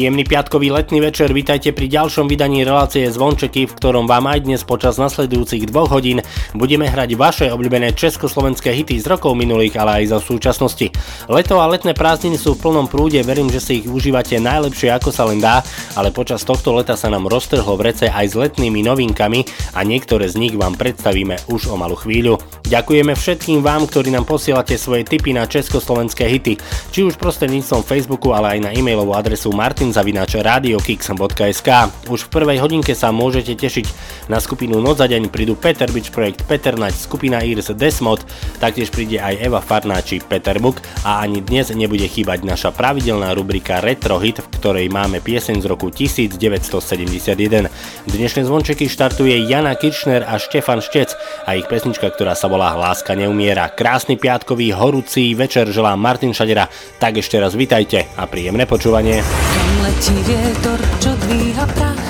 Príjemný piatkový letný večer, vítajte pri ďalšom vydaní relácie Zvončeky, v ktorom vám aj dnes počas nasledujúcich dvoch hodín budeme hrať vaše obľúbené československé hity z rokov minulých, ale aj zo súčasnosti. Leto a letné prázdniny sú v plnom prúde, verím, že si ich užívate najlepšie ako sa len dá, ale počas tohto leta sa nám roztrhlo v rece aj s letnými novinkami a niektoré z nich vám predstavíme už o malú chvíľu. Ďakujeme všetkým vám, ktorí nám posielate svoje tipy na československé hity, či už prostredníctvom Facebooku, ale aj na e-mailovú adresu martinzavinač.radiokix.sk Už v prvej hodinke sa môžete tešiť na skupinu Noc za deň, prídu Peter Beach Projekt, Peter Nať, skupina Irs Desmod, taktiež príde aj Eva Farná či Peter Book a ani dnes nebude chýbať naša pravidelná rubrika Retro Hit, v ktorej máme pieseň z roku 1971. Dnešné zvončeky štartuje Jana Kirchner a Štefan Štec a ich pesnička, ktorá sa volá Hláska neumiera. Krásny piatkový horúci večer želá Martin Šadera, tak ešte raz vitajte a príjemné počúvanie. Letí vietor, čo dvíha prach.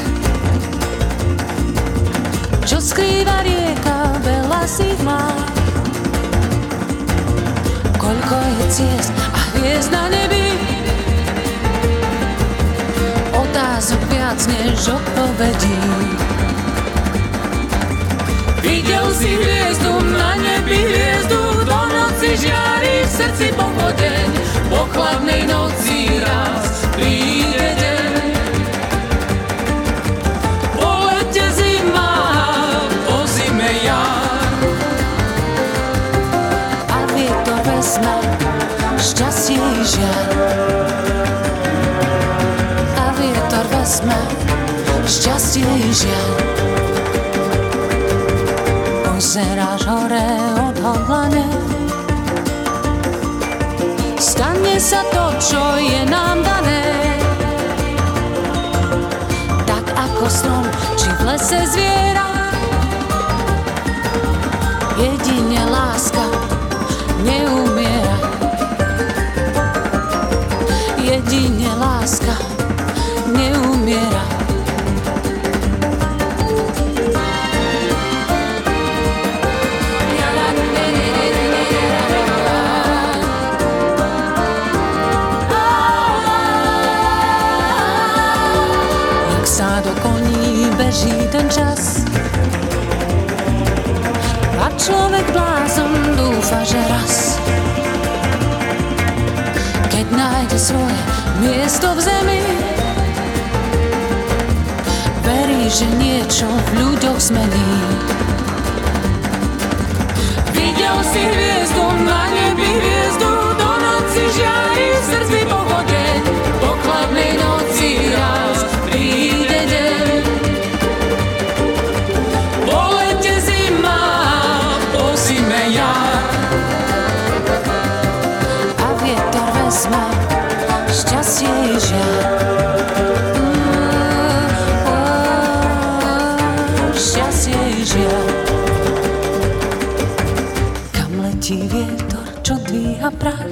Čo skrýva rieka, veľa si má Koľko je ciest a hviezd na nebi? Otázok viac než odpovedí. Videl si hviezdu na nebi, hviezdu do noci žiari v srdci pochodeň, po chladnej noci raz príde vezme šťastie i žiar. A vietor vezme šťastie i žiar. Pozeráš hore odhodlane Stane sa to, čo je nám dané Tak ako strom, či v lese zviera človek blázon dúfa, že raz Keď nájde svoje miesto v zemi Verí, že niečo v ľuďoch zmení. Videl si hviezdu na nebi, hviezdu dvíha prach?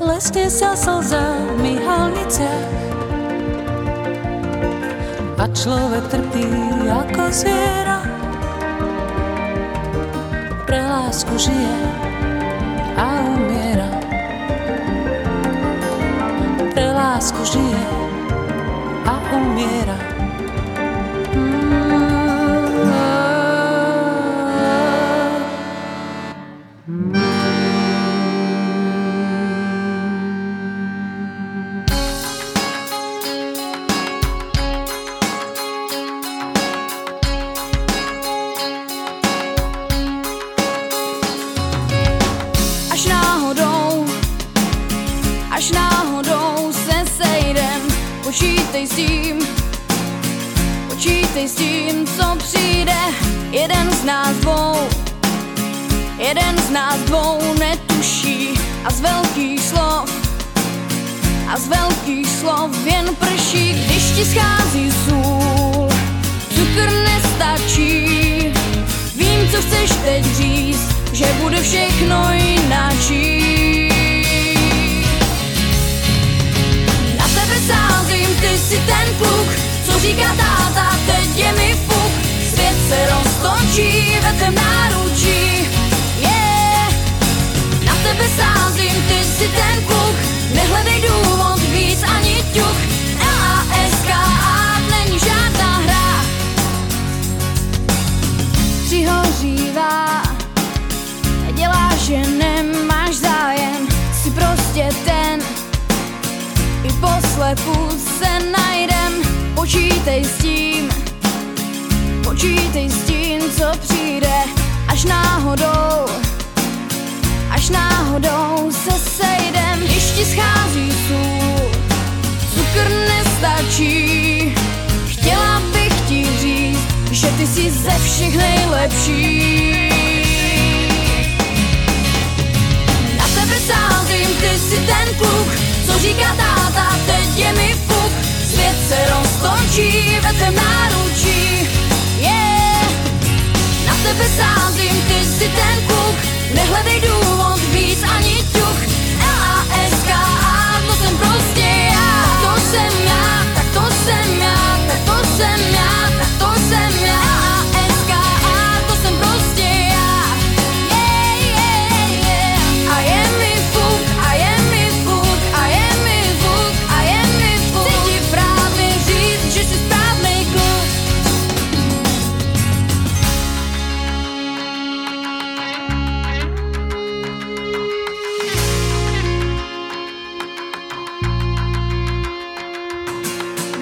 Lesne sa slza v myhalniciach A človek trpí ako zviera. Pre lásku žije a umiera. Pre lásku žije a umiera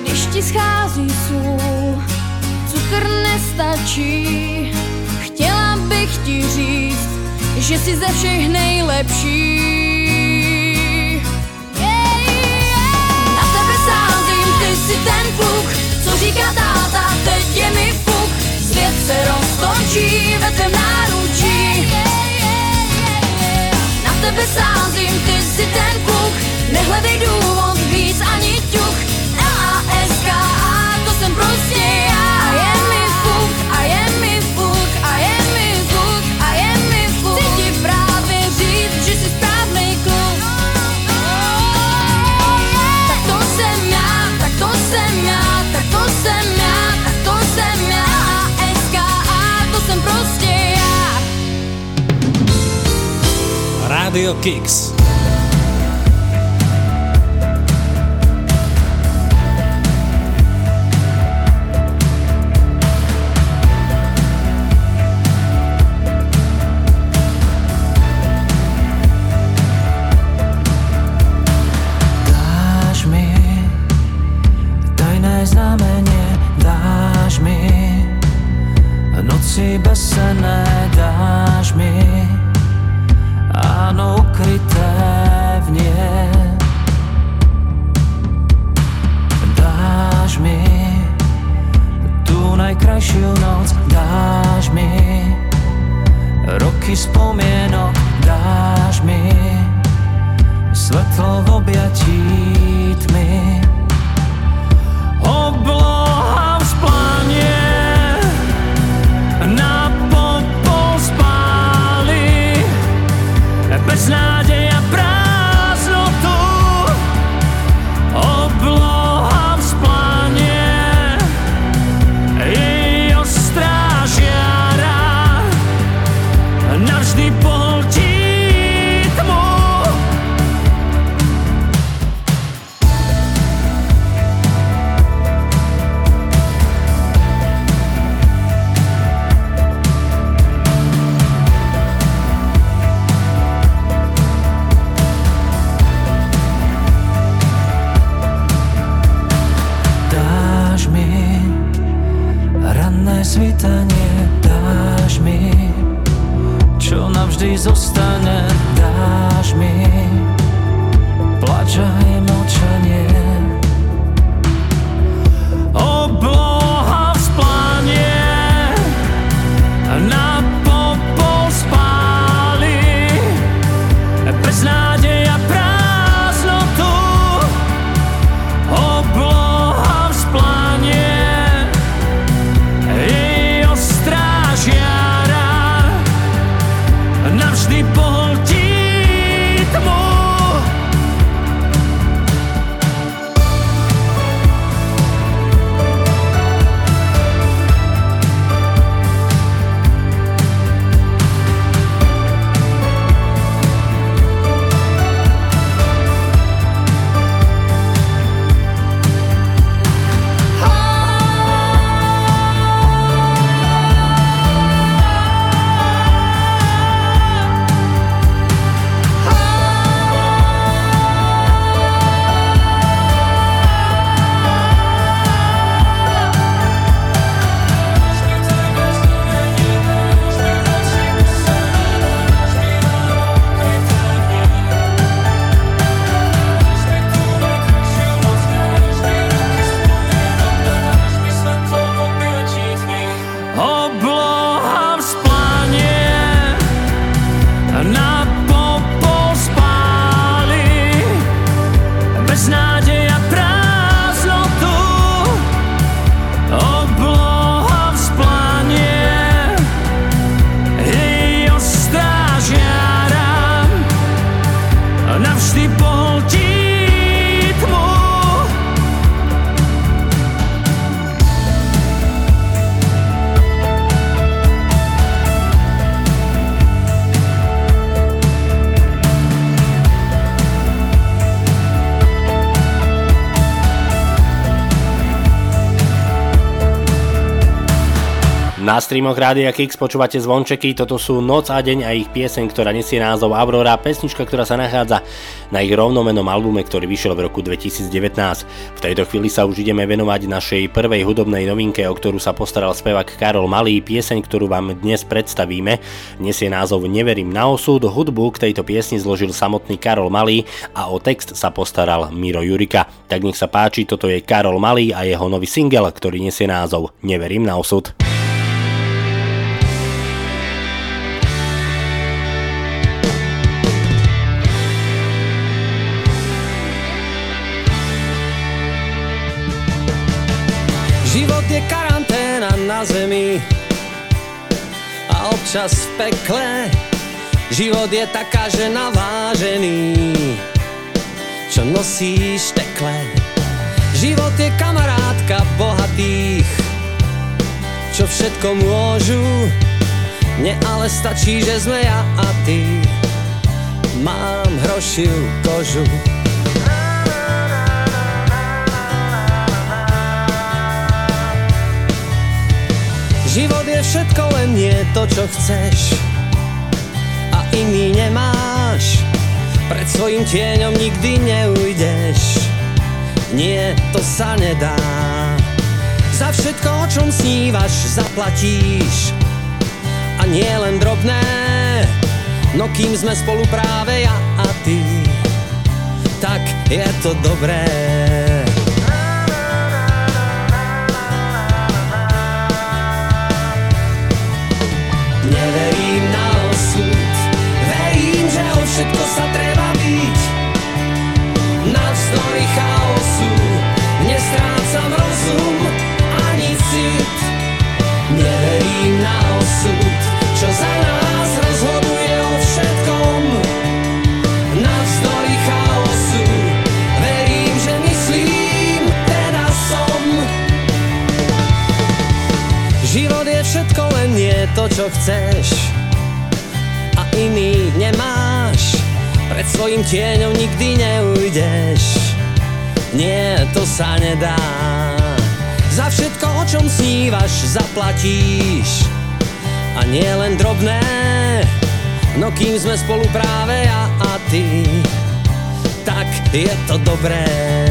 když ti schází sůl, cukr nestačí. Chtěla bych ti říct, že jsi ze všech nejlepší. Yeah, yeah. Na tebe sázím, ty jsi ten kluk, co říká táta, teď je mi fuk. Svět se roztočí ve tvém náručí. Na tebe sázím, ty jsi ten kluk, nehledej důvod víc ani ťuk som proste ja. A je mi fuk, a je mi fuk, a je mi fuk, a je mi fuk Cíti práve žiť, že si správny kluk Tak to sem ja, tak to sem ja, tak to sem ja, tak to sem ja. SKA, to sem proste ja. Rádio Kicks Na streamoch Rádia Kix počúvate zvončeky, toto sú Noc a deň a ich pieseň, ktorá nesie názov Aurora, pesnička, ktorá sa nachádza na ich rovnomenom albume, ktorý vyšiel v roku 2019. V tejto chvíli sa už ideme venovať našej prvej hudobnej novinke, o ktorú sa postaral spevák Karol Malý. Pieseň, ktorú vám dnes predstavíme, nesie názov Neverím na osud. Hudbu k tejto piesni zložil samotný Karol Malý a o text sa postaral Miro Jurika. Tak nech sa páči, toto je Karol Malý a jeho nový single, ktorý nesie názov Neverím na osud. Občas v pekle. Život je taká žena vážený, čo nosíš tekle. Život je kamarátka bohatých, čo všetko môžu. Mne ale stačí, že sme ja a ty. Mám hrošiu kožu. Život je všetko, len nie to, čo chceš. A iný nemáš. Pred svojim tieňom nikdy neujdeš. Nie, to sa nedá. Za všetko, o čom snívaš, zaplatíš. A nie len drobné. No kým sme spolu práve ja a ty Tak je to dobré Neverím na osud, verím, že o všetko sa treba byť. Navzdory chaosu, nestrácam rozum ani cit. Neverím na osud, to, čo chceš A iný nemáš. Pred svojim tieňom nikdy neujdeš. Nie, to sa nedá. Za všetko, o čom snívaš, zaplatíš. A nie len drobné No kým sme spolu práve ja a ty. Tak je to dobré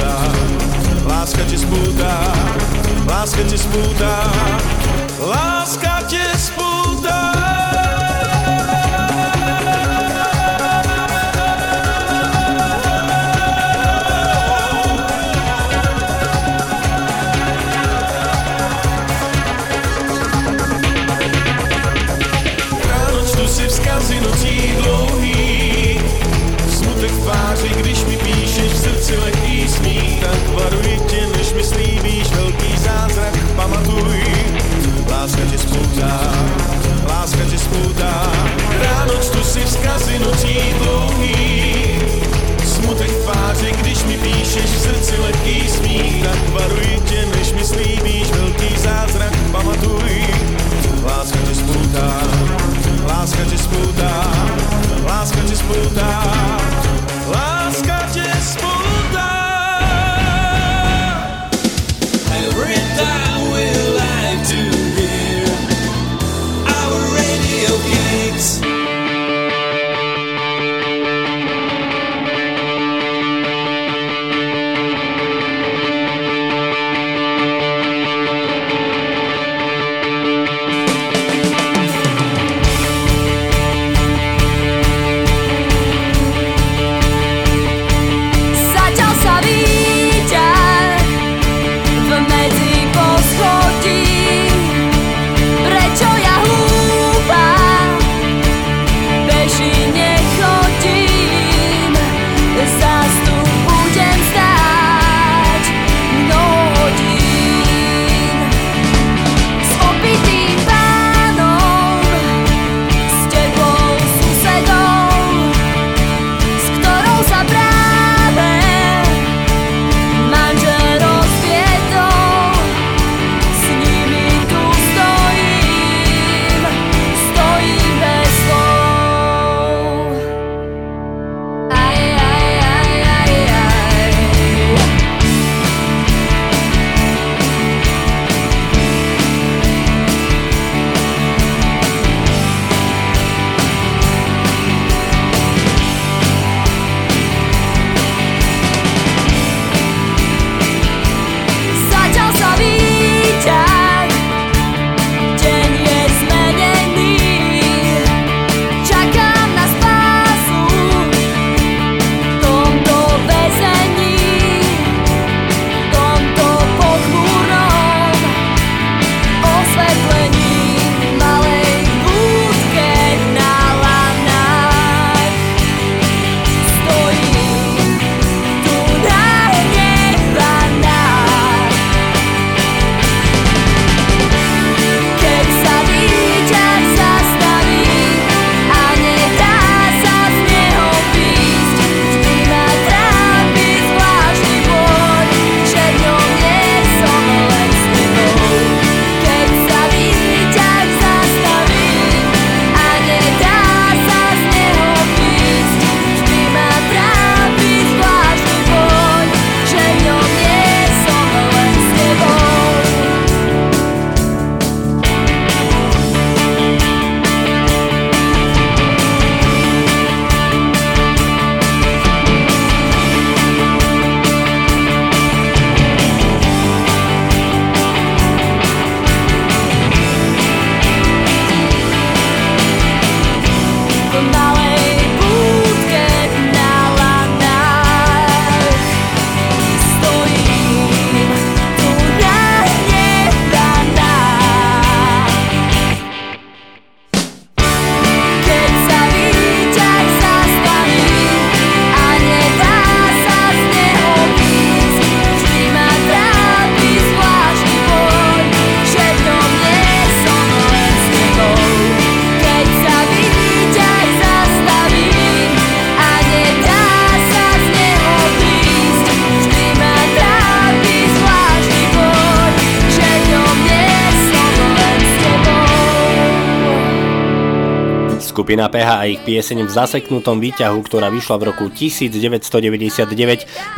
spoutá, láska tě spoutá, láska tě spoutá, láska tě Skupina PH a ich pieseň v zaseknutom výťahu, ktorá vyšla v roku 1999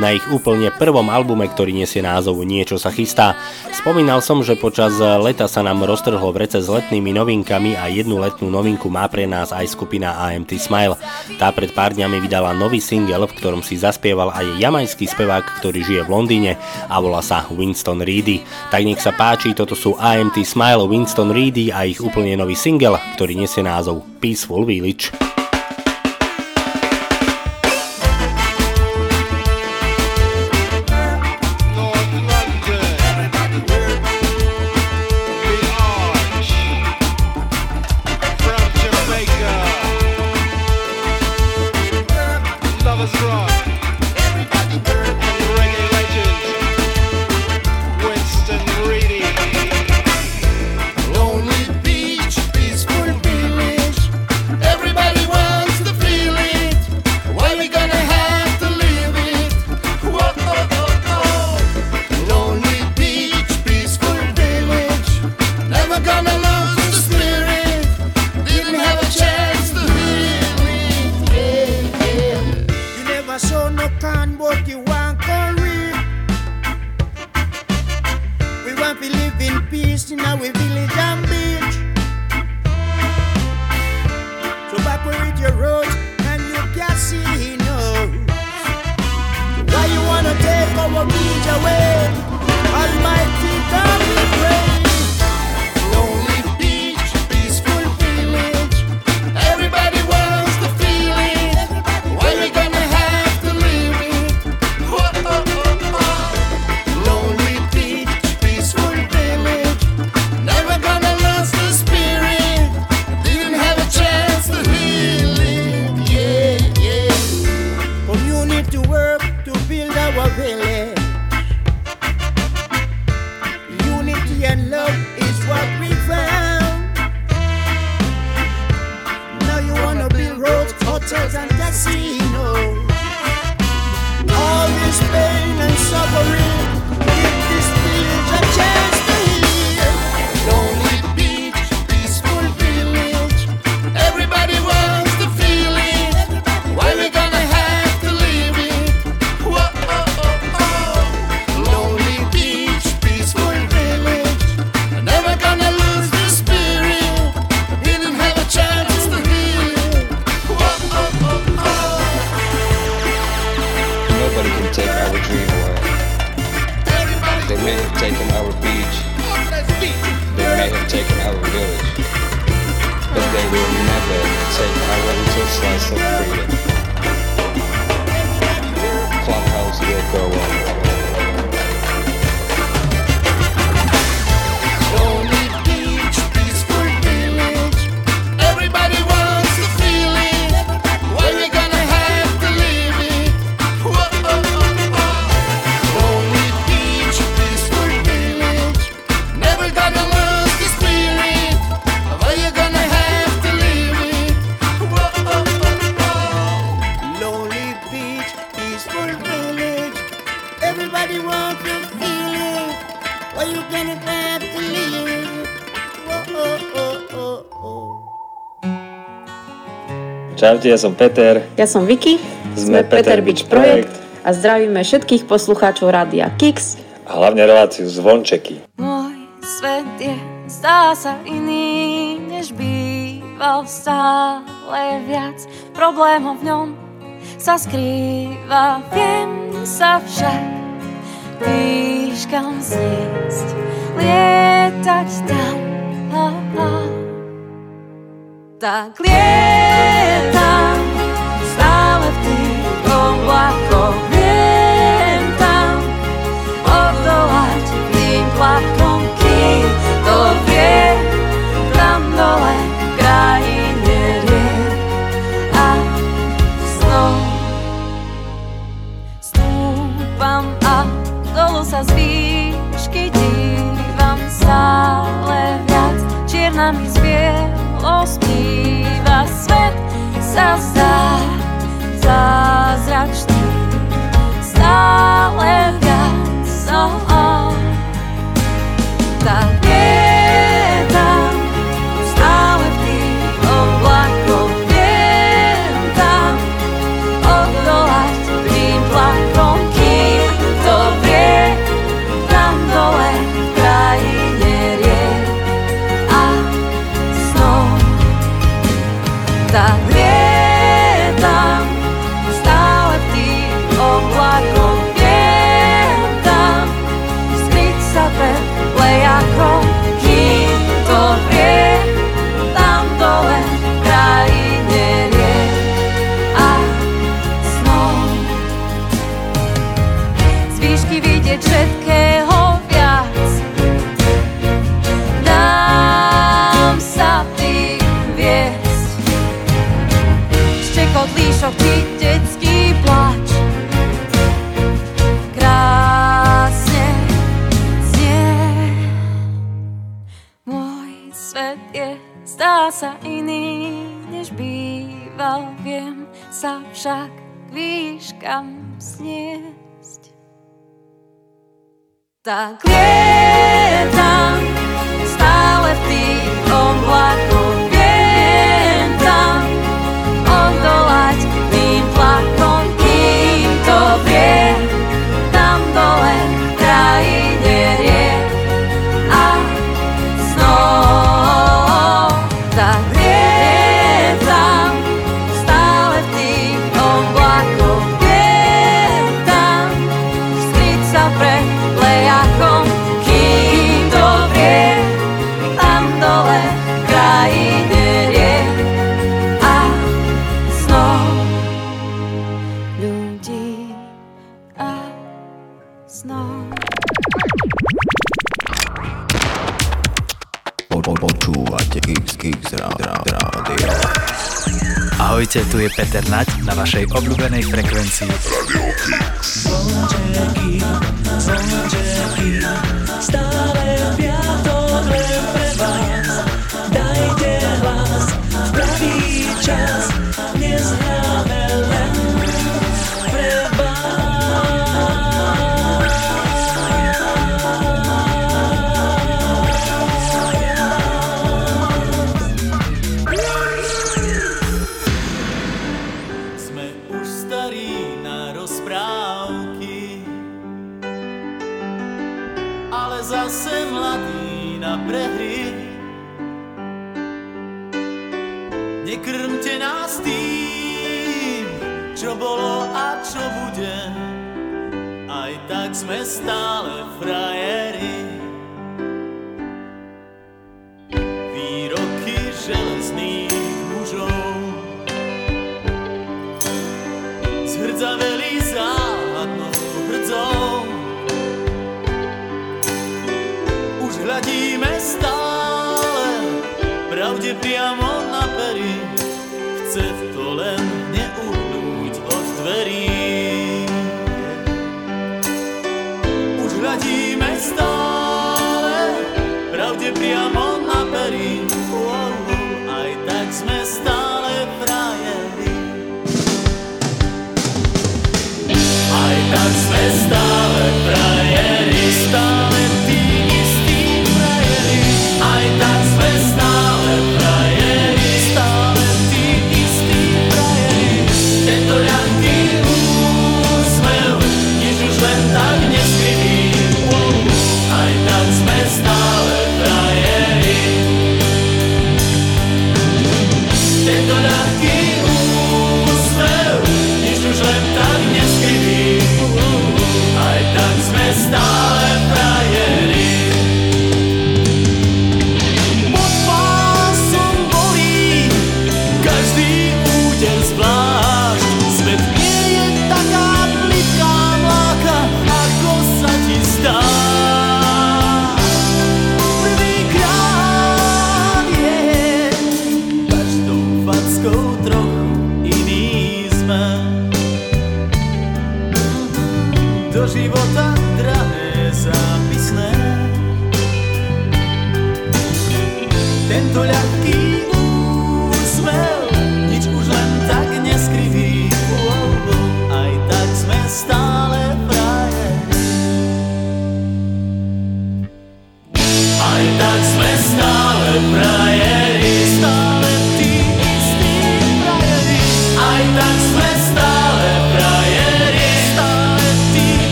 na ich úplne prvom albume, ktorý nesie názov Niečo sa chystá. Spomínal som, že počas leta sa nám roztrhlo v rece s letnými novinkami a jednu letnú novinku má pre nás aj skupina AMT Smile. Tá pred pár dňami vydala nový single, v ktorom si zaspieval aj jamajský spevák, ktorý žije v Londýne a volá sa Winston Reedy. Tak nech sa páči, toto sú AMT Smile, Winston Reedy a ich úplne nový single, ktorý nesie názov Peaceful Lvilić. They may have taken our beach, they may have taken our village, but they will never take our little slice of freedom. Clubhouse will go on. Čaute, ja som Peter. Ja som Vicky, Sme Peter Beach Projekt. a zdravíme všetkých poslucháčov Rádia Kix. A hlavne reláciu Zvončeky. Môj svet je, zdá sa iný, než býval stále viac. Problémov v ňom sa skrýva, viem sa však výškam zniesť, lietať tam. Ha, ha. Tak lietam stále sa zdá zázračný, stále viac. Oh, Tak lietam stále v tých oblakoch. mixuje Peter Nať na vašej obľúbenej frekvencii. Radio Kicks. Stáva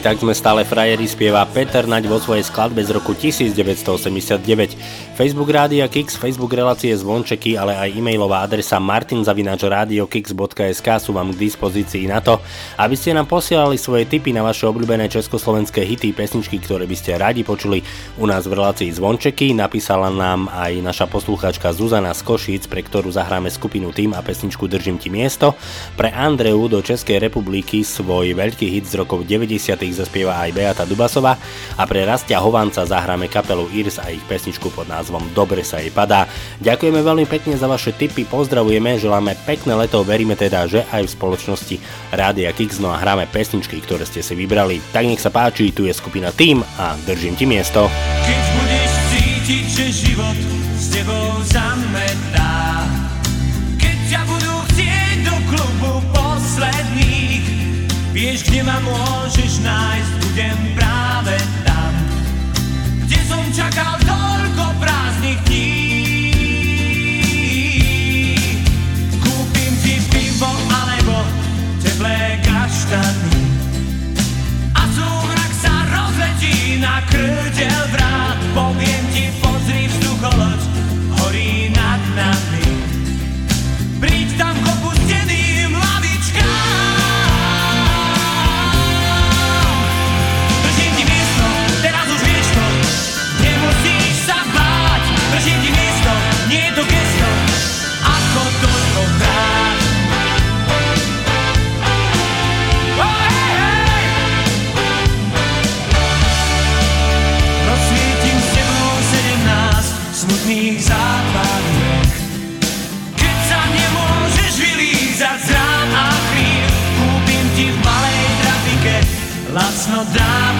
tak sme stále frajeri spieva Peter Naď vo svojej skladbe z roku 1989. Facebook Rádia Kix, Facebook relácie Zvončeky, ale aj e-mailová adresa martinzavinačradiokix.sk sú vám k dispozícii na to, aby ste nám posielali svoje tipy na vaše obľúbené československé hity, pesničky, ktoré by ste radi počuli u nás v relácii Zvončeky. Napísala nám aj naša poslucháčka Zuzana z Košíc, pre ktorú zahráme skupinu Tým a pesničku Držím ti miesto. Pre Andreu do Českej republiky svoj veľký hit z rokov 90. zaspieva aj Beata Dubasova a pre Rastia Hovanca zahráme kapelu Irs a ich pesničku pod názvom Dobre sa jej padá. Ďakujeme veľmi pekne za vaše tipy, pozdravujeme, želáme pekné leto, veríme teda, že aj v spoločnosti Rádia Kix, no a hráme pesničky, ktoré ste si vybrali. Tak nech sa páči, tu je skupina Tým a držím ti miesto. Keď budeš cítiť, že život s tebou zametá, vieš, kde ma môžeš nájsť, budem práve tam, kde som čakal toľko prázdnych dní. Kúpim ti pivo alebo teplé kaštany a súmrak sa rozletí na krdeľ vrát. Poviem ti, pozri vzducholoď, horí nad nami. mocno dawno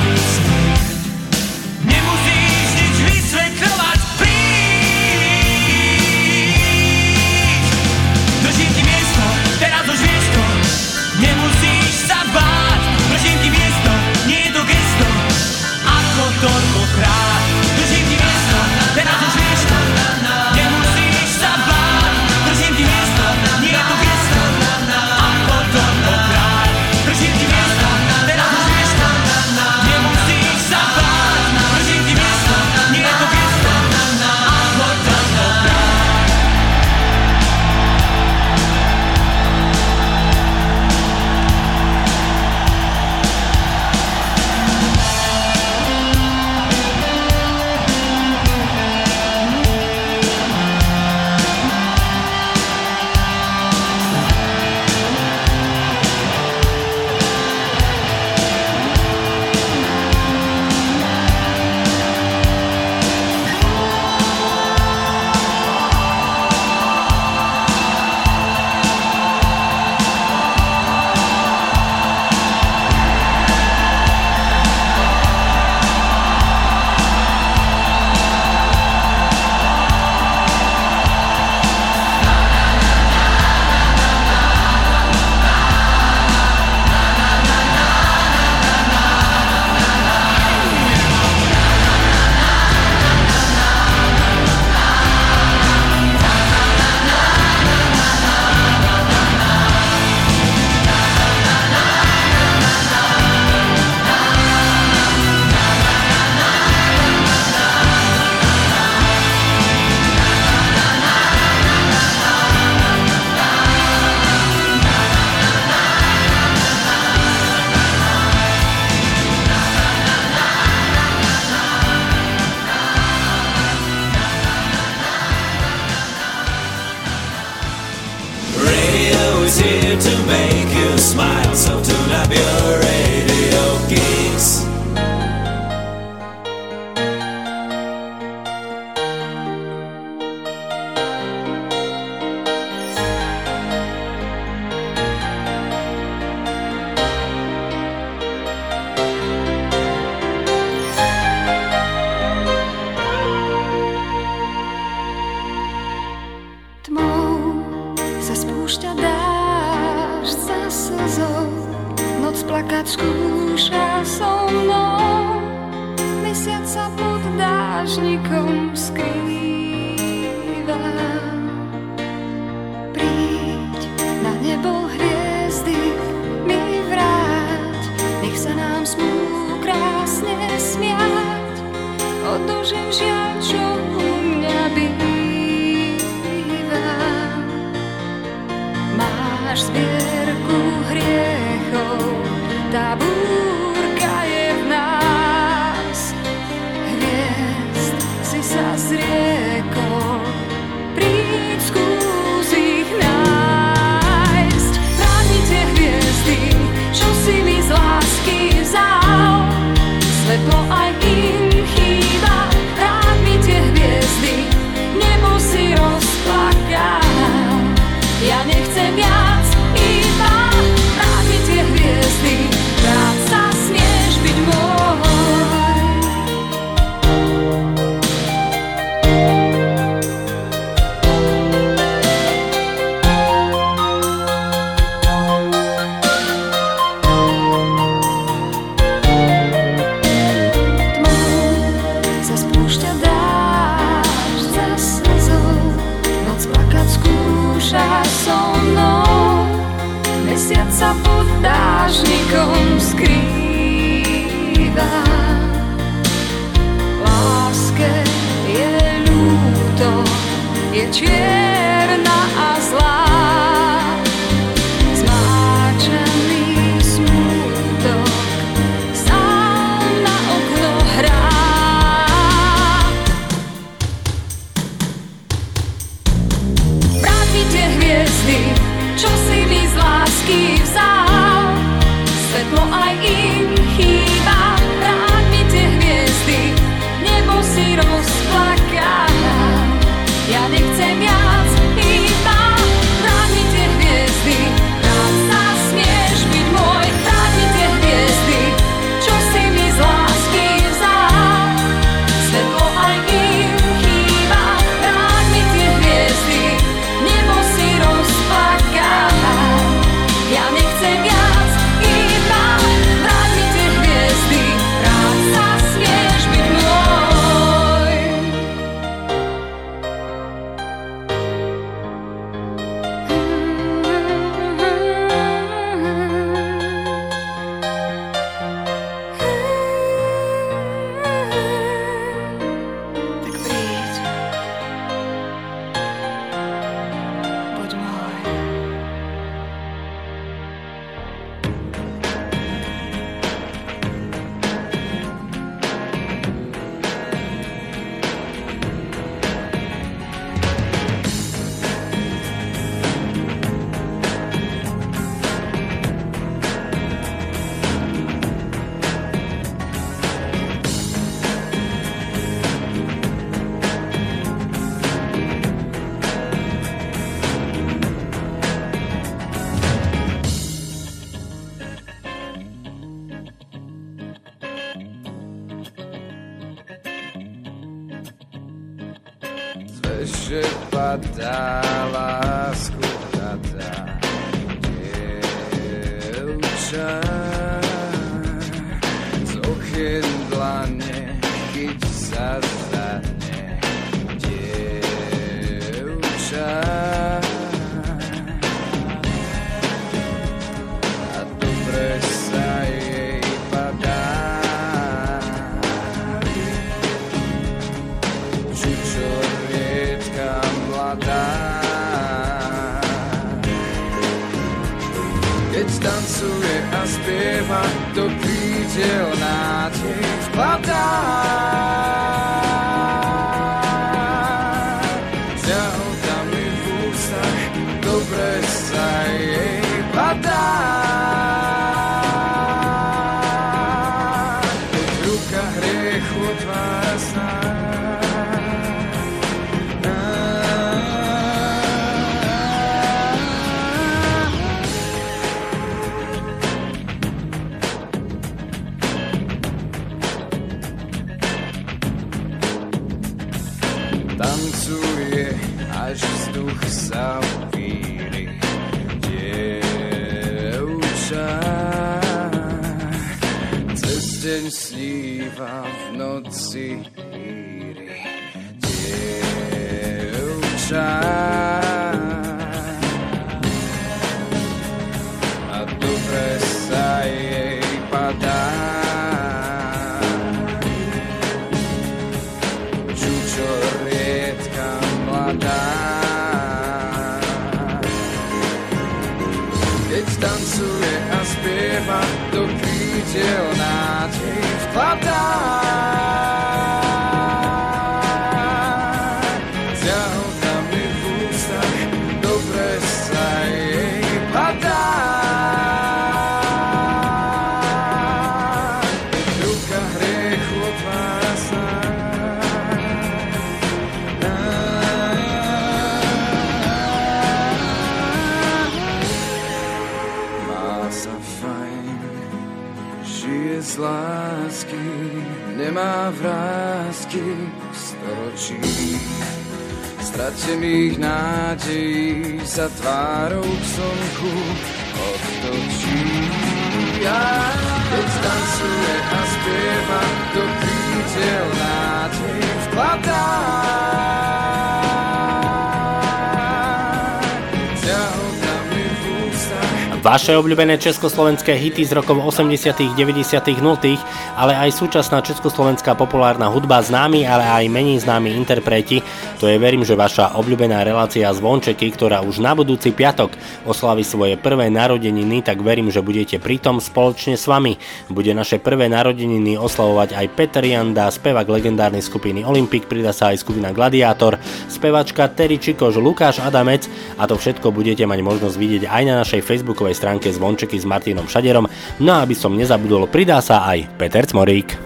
Vaše obľúbené československé hity z rokov 80., 90., 0., ale aj súčasná československá populárna hudba známi, ale aj menej známi interpreti. To je verím, že vaša obľúbená relácia Zvončeky, ktorá už na budúci piatok oslaví svoje prvé narodeniny, tak verím, že budete pritom spoločne s vami. Bude naše prvé narodeniny oslavovať aj Peter Janda, spevák legendárnej skupiny Olympic, pridá sa aj skupina Gladiátor, spevačka Terry Čikoš, Lukáš Adamec a to všetko budete mať možnosť vidieť aj na našej facebookovej webovej stránke Zvončeky s Martinom Šaderom. No a aby som nezabudol, pridá sa aj Peter Cmorík.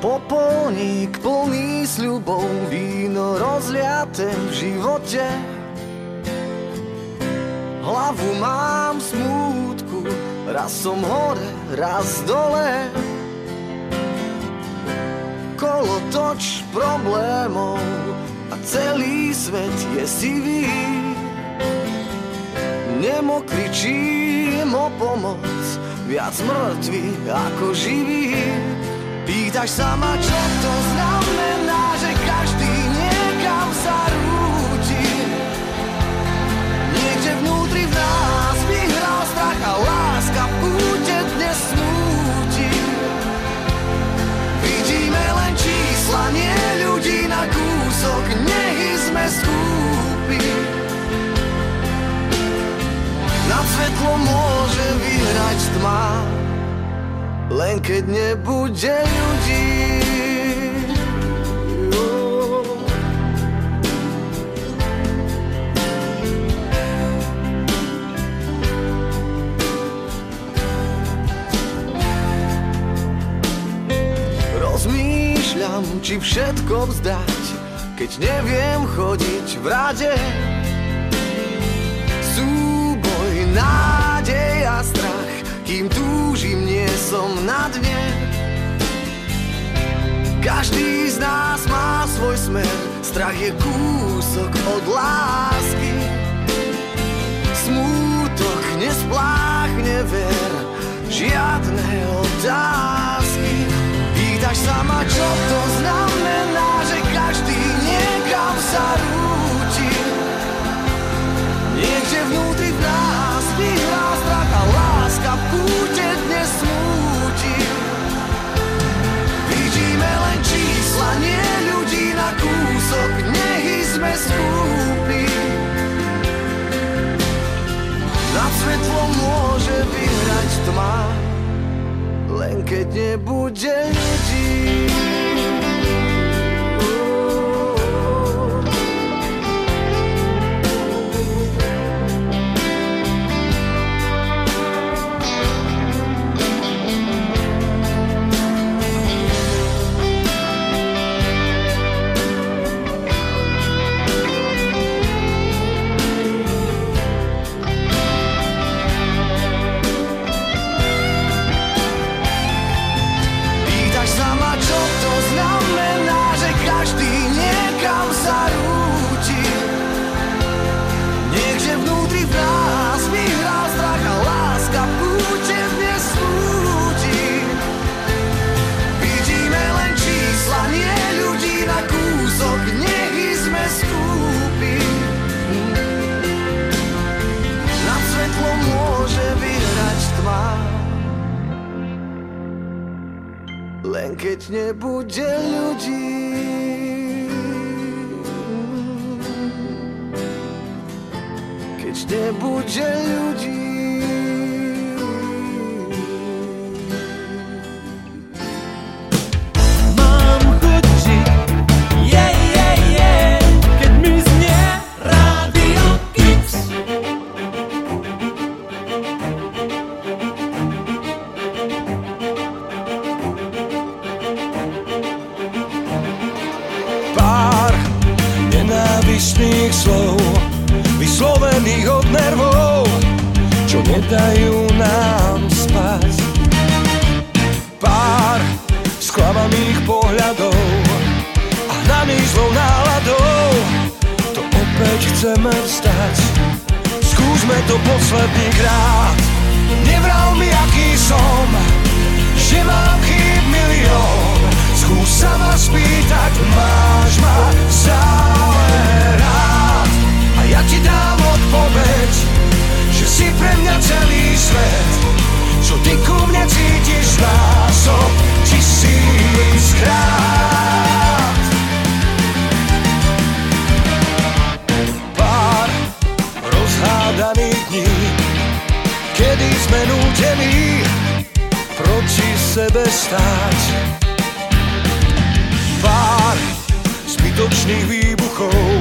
Popolník plný sľubov, víno rozliaté v živote. Hlavu mám smútku, raz som hore, raz dole. Kolo toč problémov a celý svet je sivý. Nemo kričím o pomoc, viac mŕtvy ako živí. Pýtaš sa ma, čo to znamená, že každý niekam sa rúti. Niekde vnútri v nás vyhral strach a láska v púte dnes smúti. Vidíme len čísla, nie Na svetlo môže vyhrať tma, len keď nebude ľudí. Rozmýšľam, či všetko vzdať, keď neviem chodiť v rade. Súboj, nádej a strach, kým túžim, nie som na dne. Každý z nás má svoj smer, strach je kúsok od lásky. Smútok nespláchne ver, žiadne otázky. Pýtaš sa ma, čo to znamená, že každý niekam sa rúti. Niekde vnútri v nás môže vyhrať tma, len keď nebude ľudí. Len keď nebude ľudí Keď nebude ľudí Mám nedajú nám spať. Pár sklamaných pohľadov A hnaných zlou náladou. To opäť chceme vstať. Skúsme to posledný krát. Nevral mi, aký som Že mám chýb milión. Skús sa ma spýtať Máš ma stále rád. A ja ti dám odpoveď si pre mňa celý svet, čo ty ku mne cítiš násob tisíckrát. Pár rozhádaných dní, kedy sme nútení proti sebe stáť. Pár zbytočných výbuchov,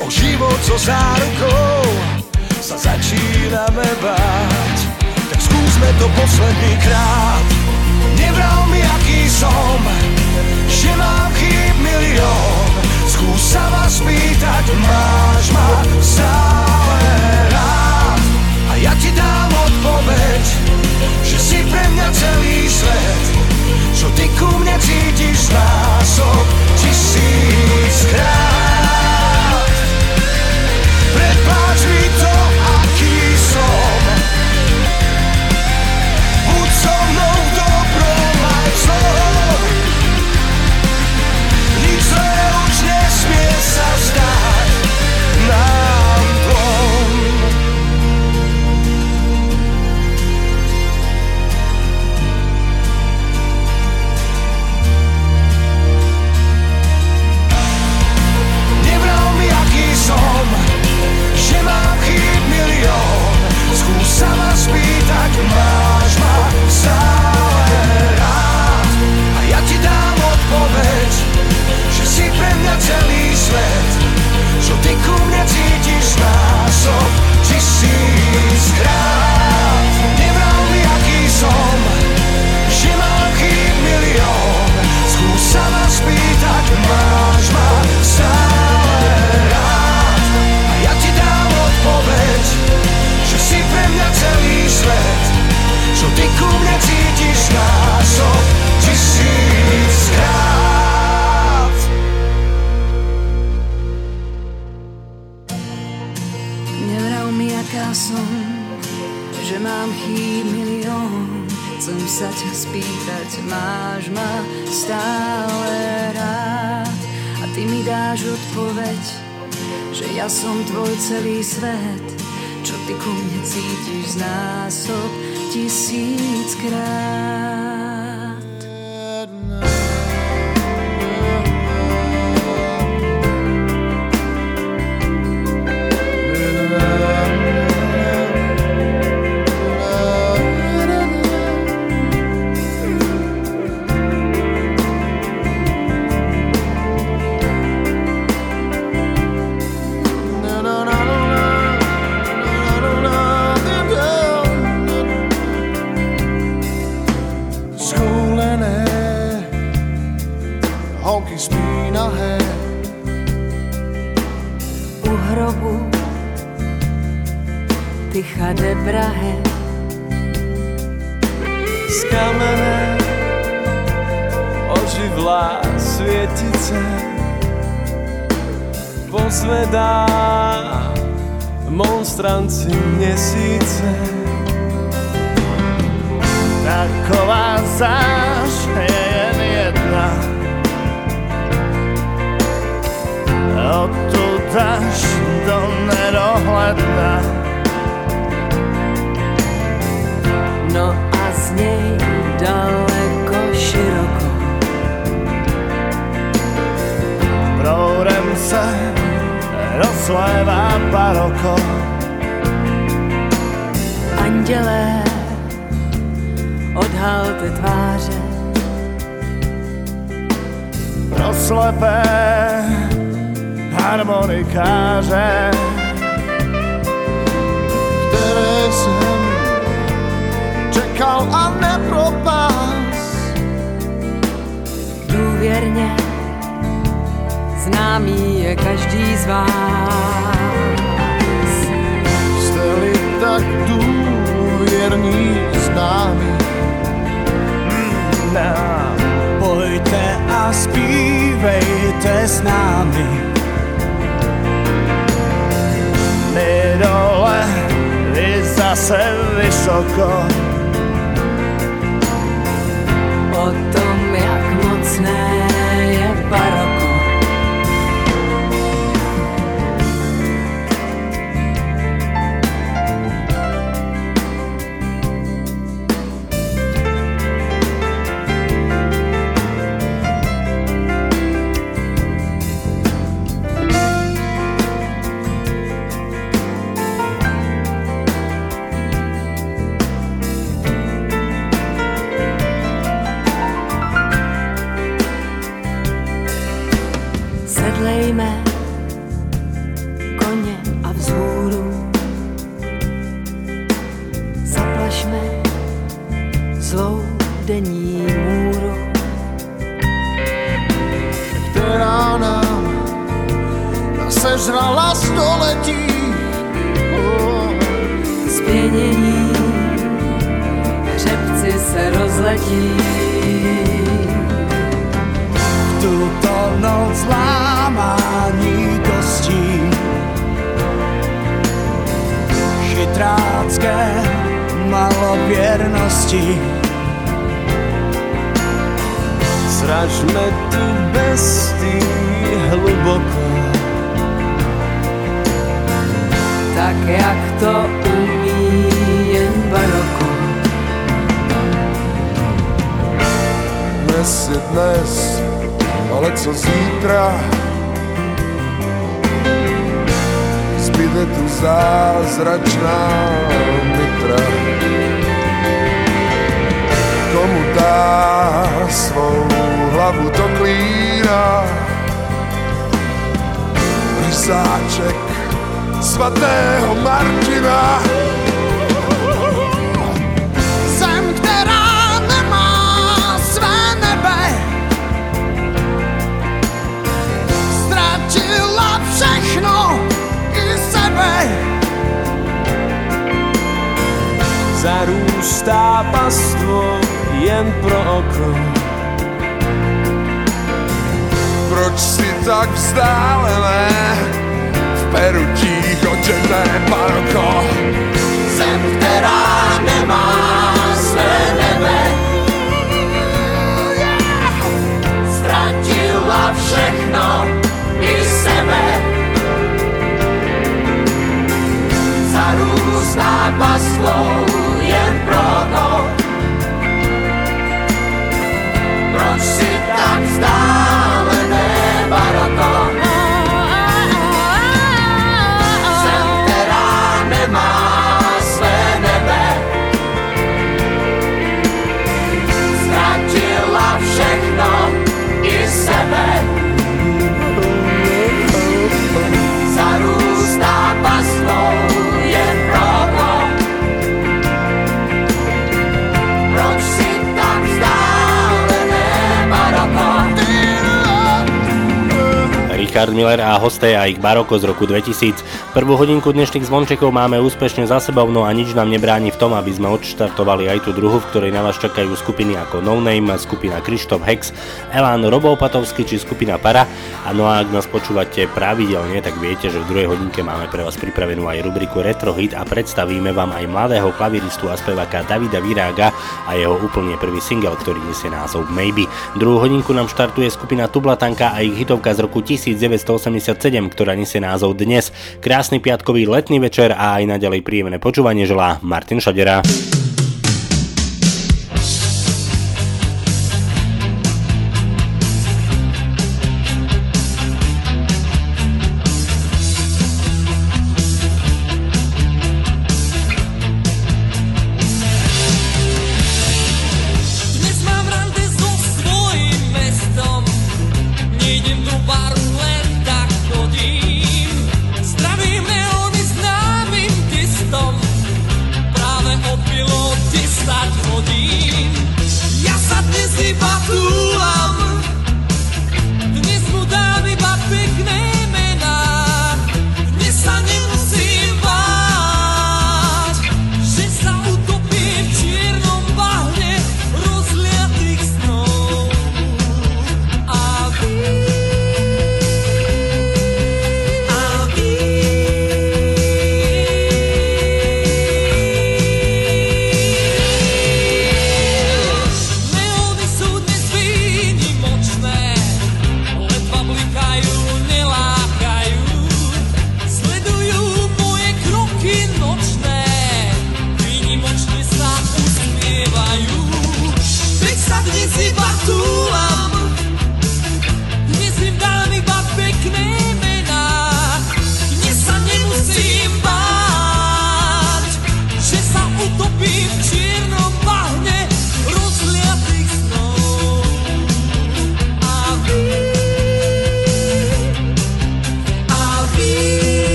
o život so zárukou sa začíname báť. Tak skúsme to posledný krát. Nebral mi, aký som, že mám chýb milión. Skús sa ma spýtať, máš ma stále rád. A ja ti dám odpoveď, že si pre mňa celý svet. Čo ty ku mne cítiš násob tisíckrát. Prepáč mi to, dáš odpoveď, že ja som tvoj celý svet. Čo ty ku mne cítiš z násob tisíckrát. Tycha debrahe. Skamené oživlá svietice pozvedá monstranci mesíce taková záž je jen jedna. Odtud až do nedohledna No a z nej daleko široko. Proudem se rozlévá baroko. Andělé, odhalte tváře. Proslepé harmonikáře, které čekal a nepropás. Důvěrně, známý je každý z vás. Jste-li tak důvěrní známí, nám pojďte a zpívejte s námi. My dole, vy zase vysoko, O tom, jak mocné Dnes je dnes, ale co zítra? Zbyde tu zázračná mitra. Komu dá svou hlavu do klína? Rysáček svatého Martina. Zarůstá pastvou jen pro oko. Proč si tak vzdálené v perutích očené Maroko? Zem, která nemá své nebe, ztratila všechno i sebe. Zarůstá pastvou jen proto, proč si tak vzdálené Richard Miller a hosté a ich baroko z roku 2000. Prvú hodinku dnešných zvončekov máme úspešne za sebou, no a nič nám nebráni v tom, aby sme odštartovali aj tú druhu, v ktorej na vás čakajú skupiny ako No Name, skupina Krištof Hex, Elán Robo Opatovský či skupina Para. A no a ak nás počúvate pravidelne, tak viete, že v druhej hodinke máme pre vás pripravenú aj rubriku Retro Hit a predstavíme vám aj mladého klaviristu a speváka Davida Virága a jeho úplne prvý single, ktorý nesie názov Maybe. Druhú hodinku nám štartuje skupina Tublatanka a ich hitovka z roku 1987, ktorá nesie názov Dnes. Krásny piatkový letný večer a aj naďalej príjemné počúvanie želá Martin Šadera.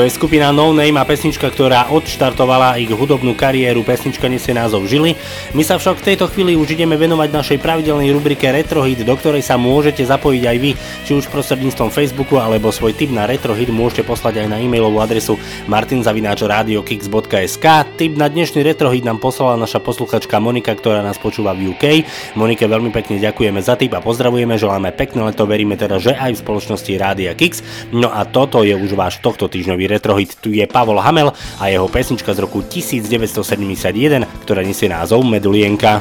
Toto je skupina No Name a pesnička, ktorá odštartovala ich hudobnú kariéru. Pesnička nesie názov Žily. My sa však v tejto chvíli už ideme venovať našej pravidelnej rubrike Retrohit, do ktorej sa môžete zapojiť aj vy, či už prostredníctvom Facebooku alebo svoj tip na Retrohit môžete poslať aj na e-mailovú adresu martinzavináčradiokix.sk. Tip na dnešný Retrohit nám poslala naša posluchačka Monika, ktorá nás počúva v UK. Monike veľmi pekne ďakujeme za tip a pozdravujeme, želáme pekné leto, veríme teda, že aj v spoločnosti Rádia Kix. No a toto je už váš tohto týždňový retrohit. Tu je Pavol Hamel a jeho pesnička z roku 1971, ktorá nesie názov Medulienka.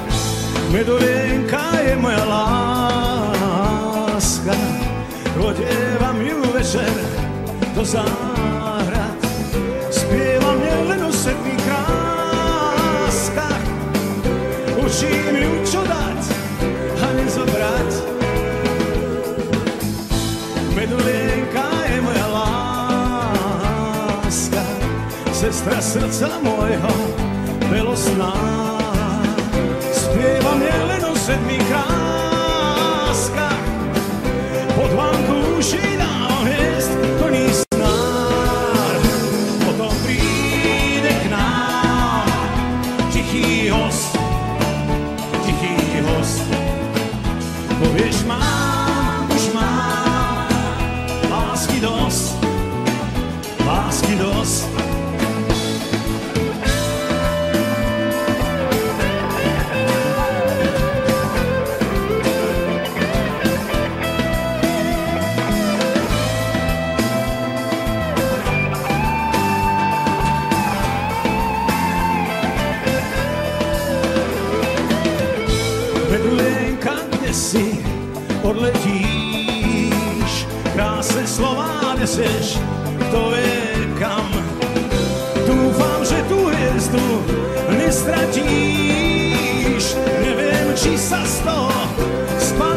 Medulienka je moja láska, odievam ju večer do záhrad. Sestra srdca môjho, milostná. Spievam len o sedmých kráskach, pod vánku uši neseš, kto vie kam. Dúfam, že tú hviezdu nestratíš, neviem, či sa z toho spamätám.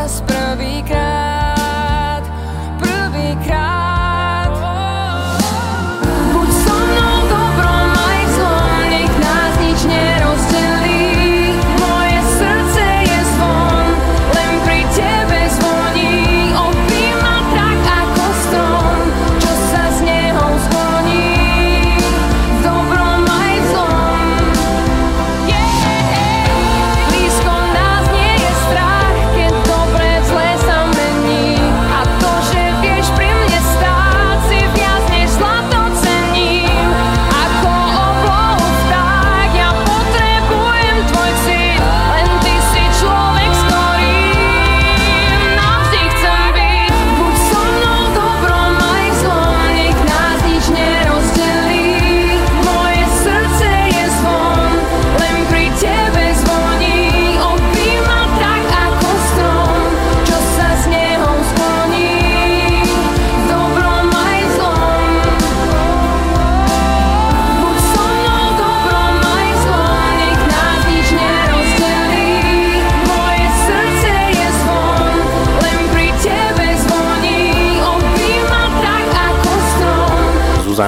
portas pra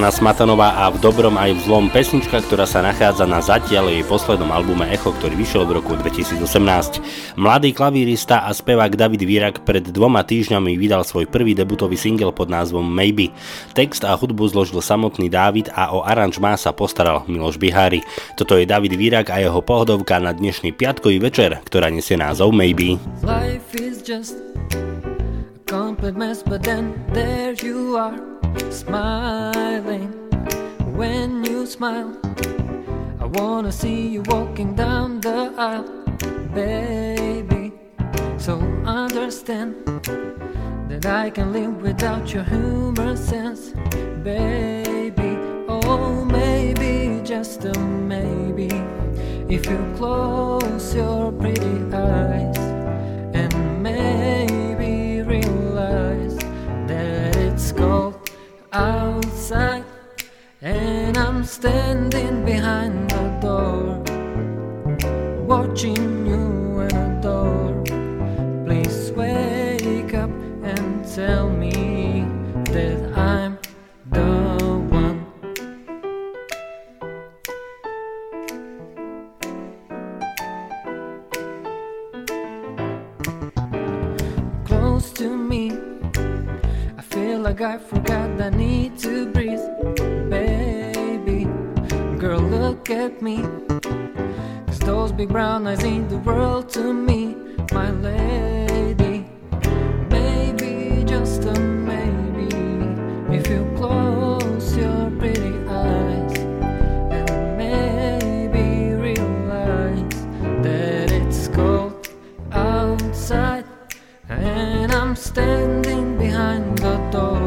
Ivana Smatanová a v dobrom aj v zlom pesnička, ktorá sa nachádza na zatiaľ jej poslednom albume Echo, ktorý vyšiel v roku 2018. Mladý klavírista a spevák David Vírak pred dvoma týždňami vydal svoj prvý debutový single pod názvom Maybe. Text a hudbu zložil samotný David a o aranžmá sa postaral Miloš Bihári. Toto je David výrak a jeho pohodovka na dnešný piatkový večer, ktorá nesie názov Maybe. Life is just compliments, but then there you are, smiling. When you smile, I wanna see you walking down the aisle, baby. So understand that I can live without your humor sense, baby. Oh, maybe, just a maybe, if you close your pretty eyes. Outside and I'm standing behind the door watching you the door. Please wake up and tell me that I'm the one. Close to me, I feel like I forgot I need to breathe, baby. Girl, look at me. Cause those big brown eyes ain't the world to me, my lady. Maybe, just a maybe, if you close your pretty eyes and maybe realize that it's cold outside and I'm standing behind the door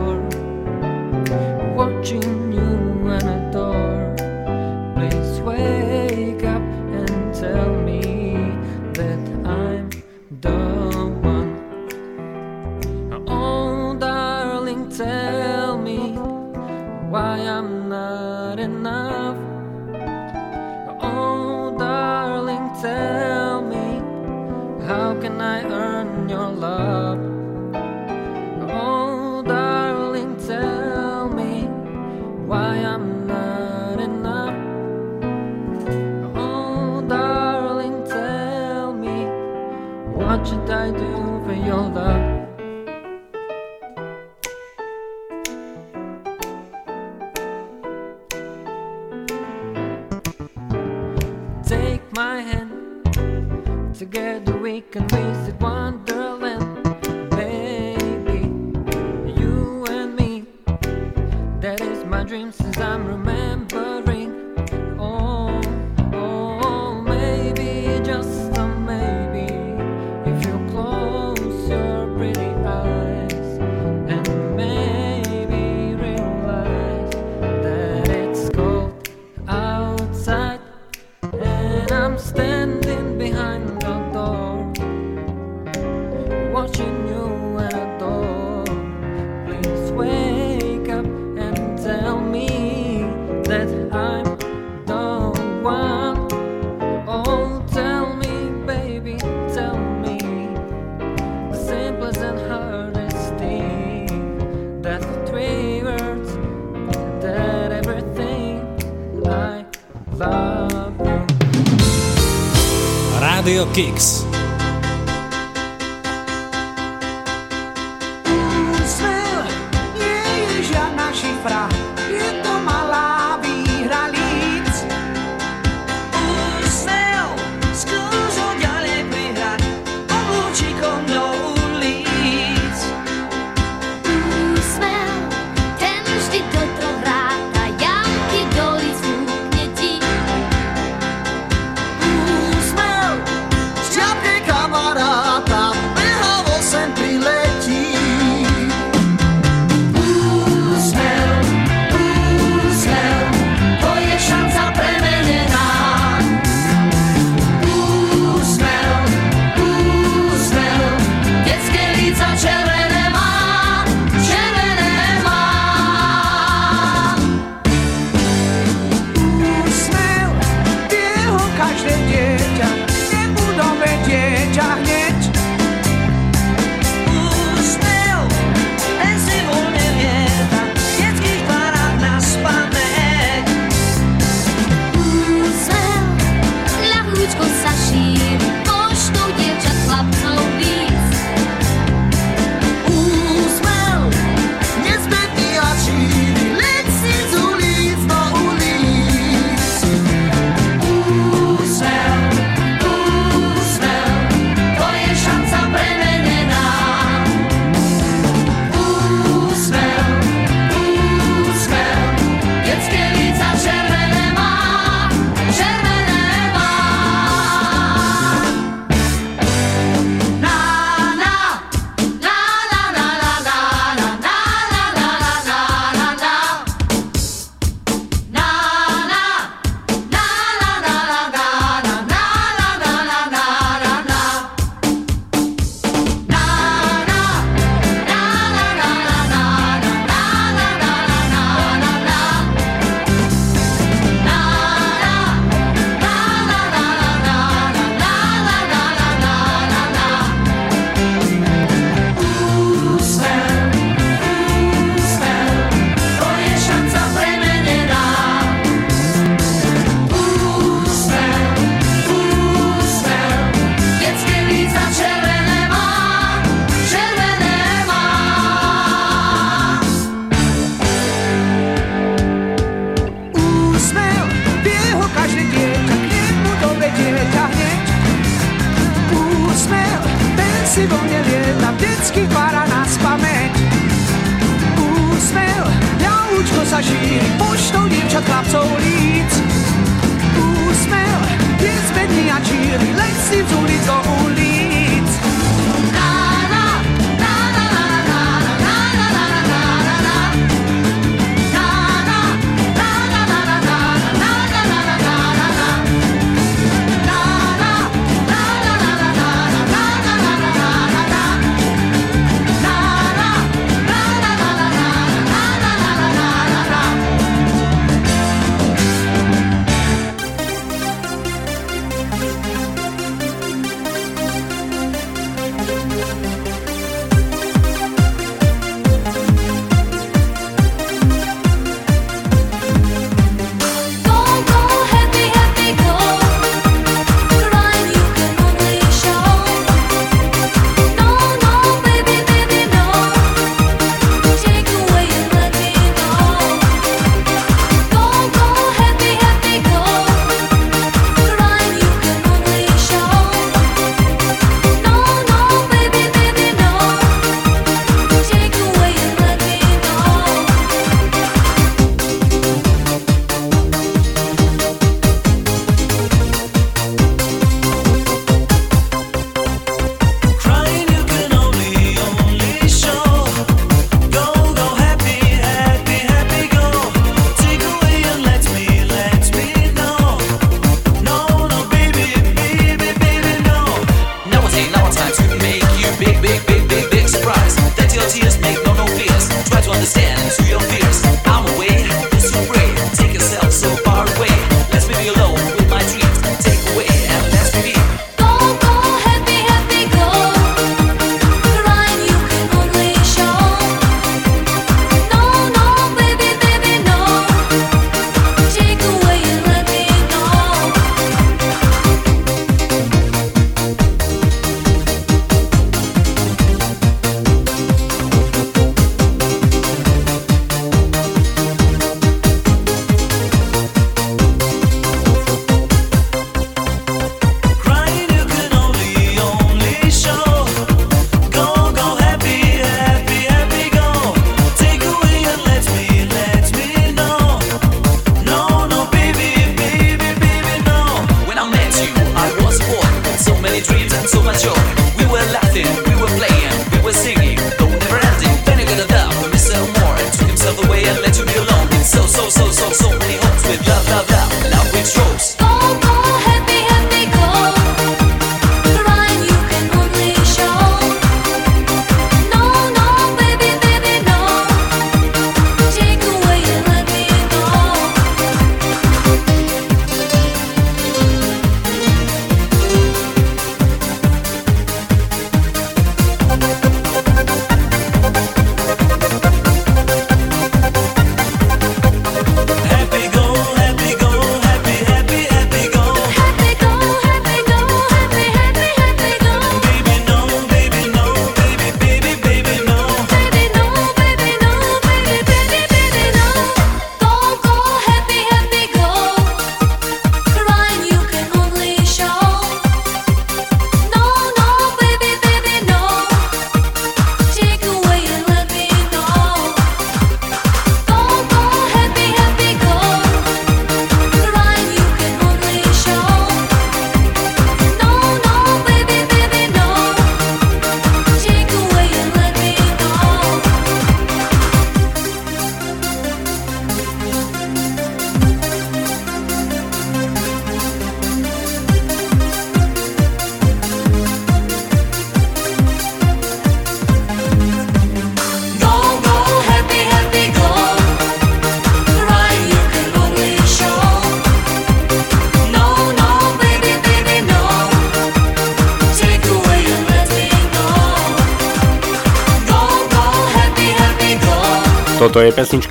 Rádio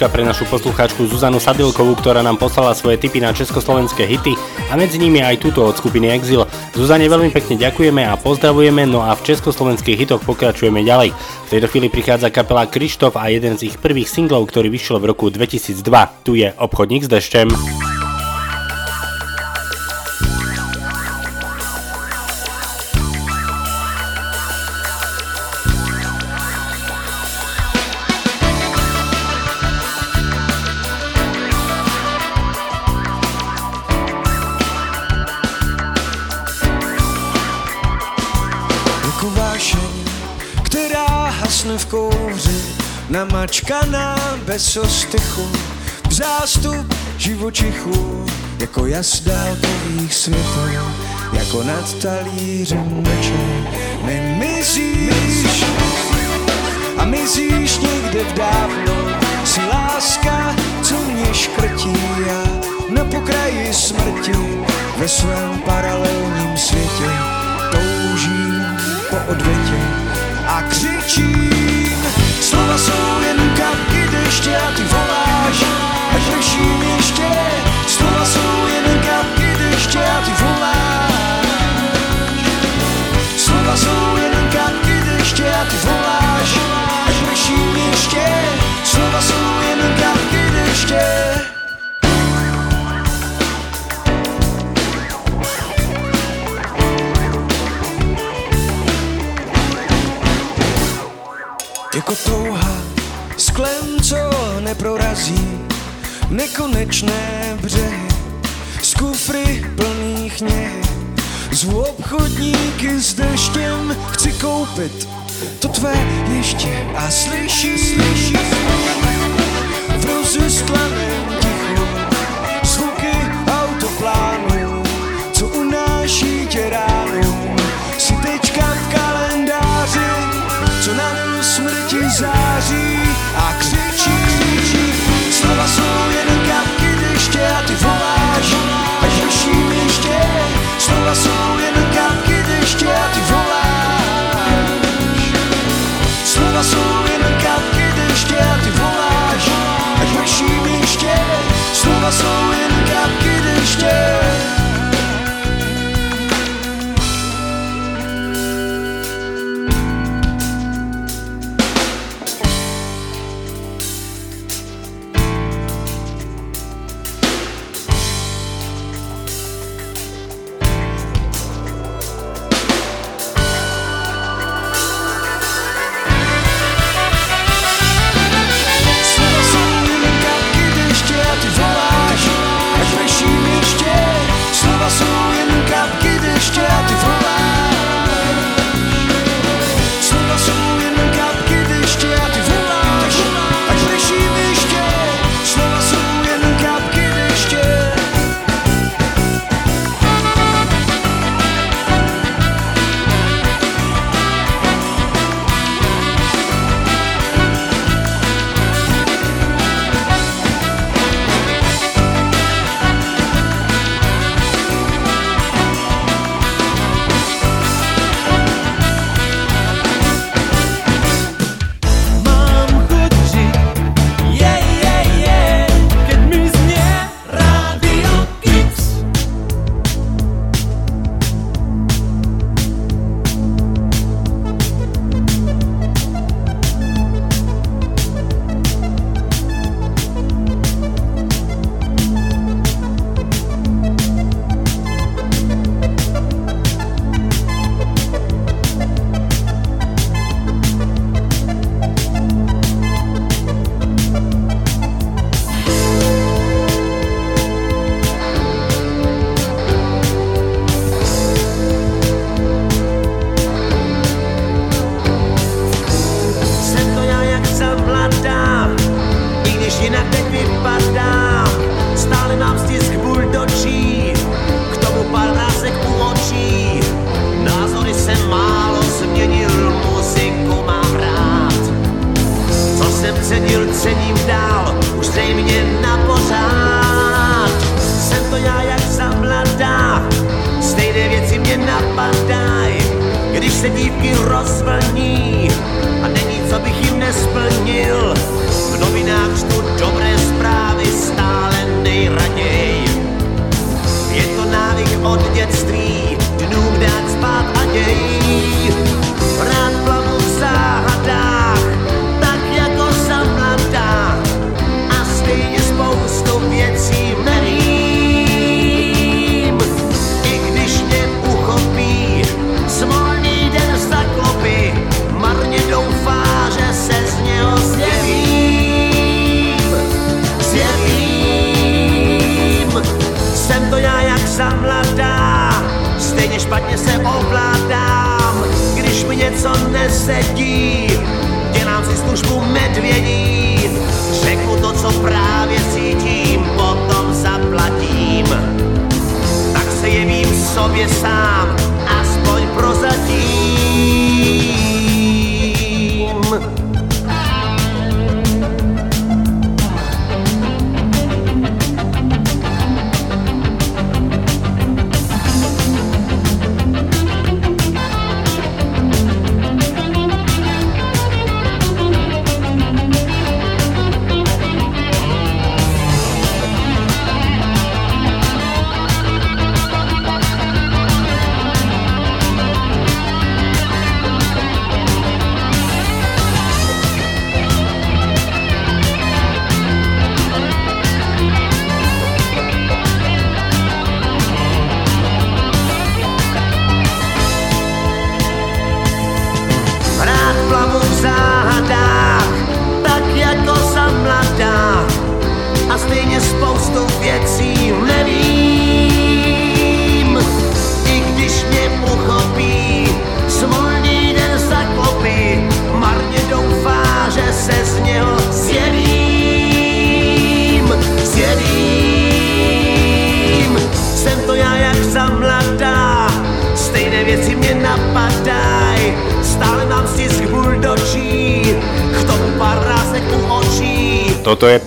pesnička pre našu poslucháčku Zuzanu Sadilkovú, ktorá nám poslala svoje tipy na československé hity a medzi nimi aj túto od skupiny Exil. Zuzane veľmi pekne ďakujeme a pozdravujeme, no a v československých hitoch pokračujeme ďalej. V tejto chvíli prichádza kapela Krištof a jeden z ich prvých singlov, ktorý vyšiel v roku 2002. Tu je Obchodník s deščem. kleso stychu v zástup živočichů jako jas dálkových světů jako nad talířem večer nemizíš a mizíš někde v dávno si láska, co mě škrtí já na pokraji smrti ve svém paralelním světě toužím po odvětě a křičím dokola jsou jen kapky deště a ty voláš, ať prší ještě. Slova jsou jen kapky deště a ty voláš. nekonečné břehy Z kufry plných něhy. Z obchodníky s deštěm Chci koupit to tvé ještě A slyší, slyší V rozestlaném tichu.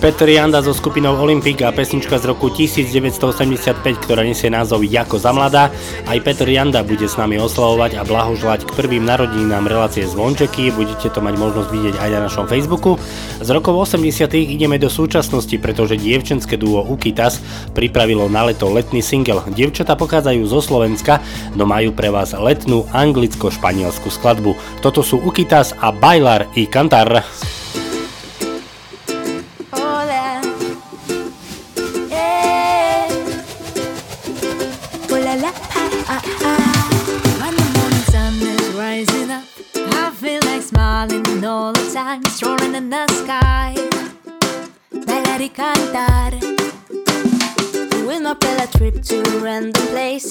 Peter Janda so skupinou Olympic a pesnička z roku 1985, ktorá nesie názov Jako za mladá. Aj Peter Janda bude s nami oslavovať a blahoželať k prvým narodinám relácie Zvončeky. Budete to mať možnosť vidieť aj na našom Facebooku. Z rokov 80. ideme do súčasnosti, pretože dievčenské duo Ukitas pripravilo na leto letný single. Dievčata pochádzajú zo Slovenska, no majú pre vás letnú anglicko-španielskú skladbu. Toto sú Ukitas a Bailar i Kantar.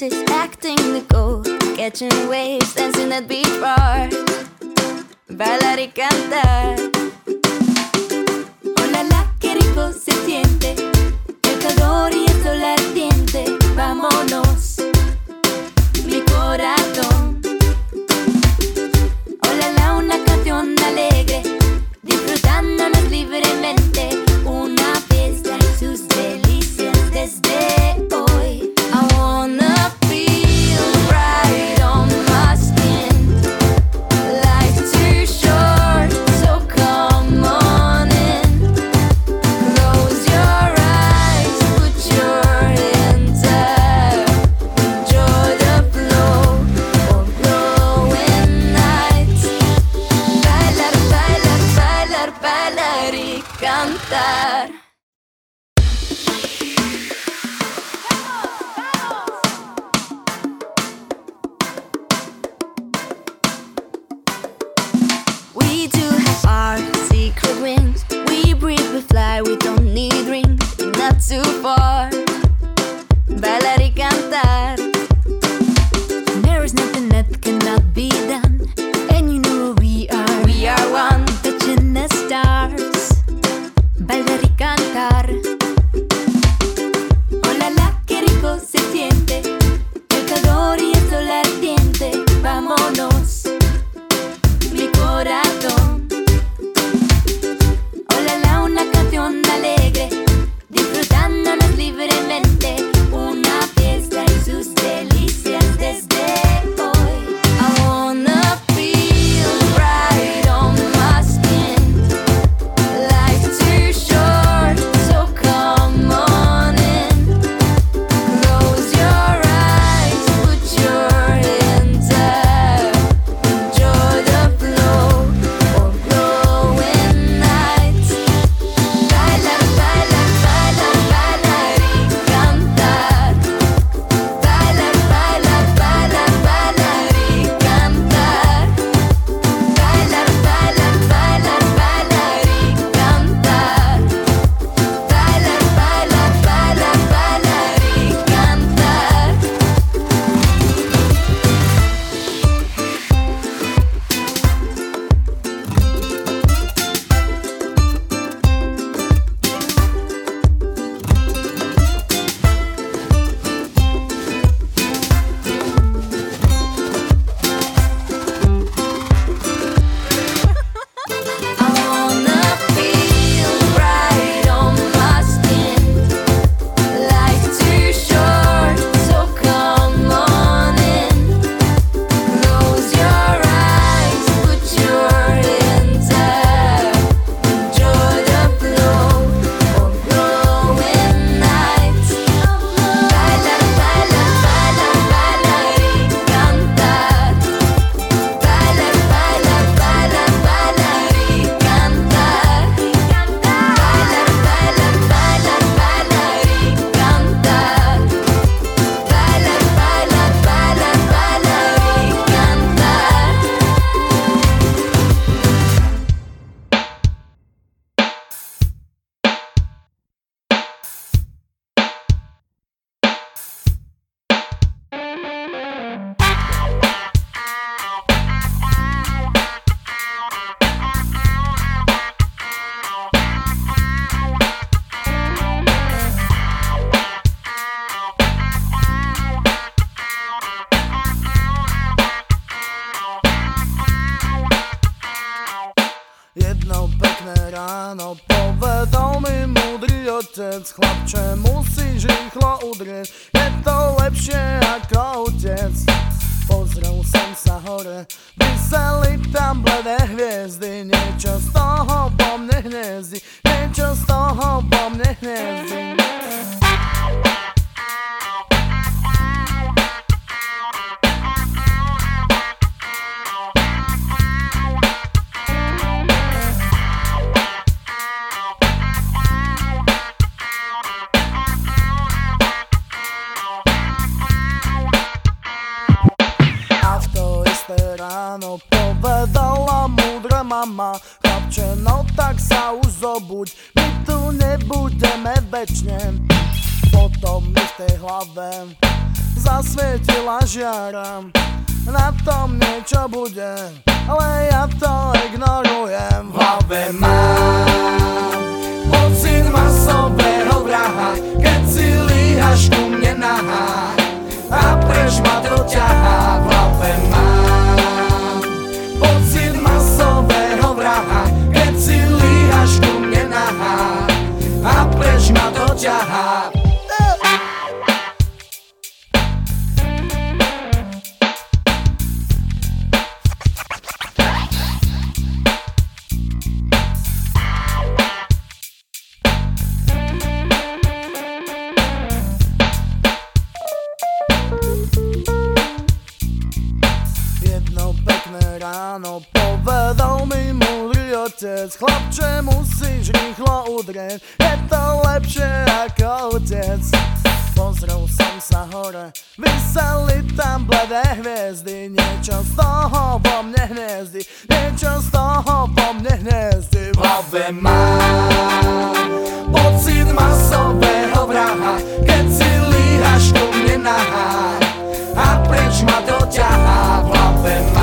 acting the gold, catching waves, dancing at beach bar, bailar y cantar. Hola, oh, la que rico se siente, el calor y el sol ardiente, vámonos. One ráno povedal mi múdry otec Chlapče musíš rýchlo udrieť Je to lepšie ako otec. Pozrel som sa hore Vyseli tam bledé hviezdy Niečo z toho vo mne hniezdy Niečo z toho vo mne hniezdy V hlave mám Pocit masového vraha Keď si líhaš ku mne nahá A preč ma to ťahá V hlave mám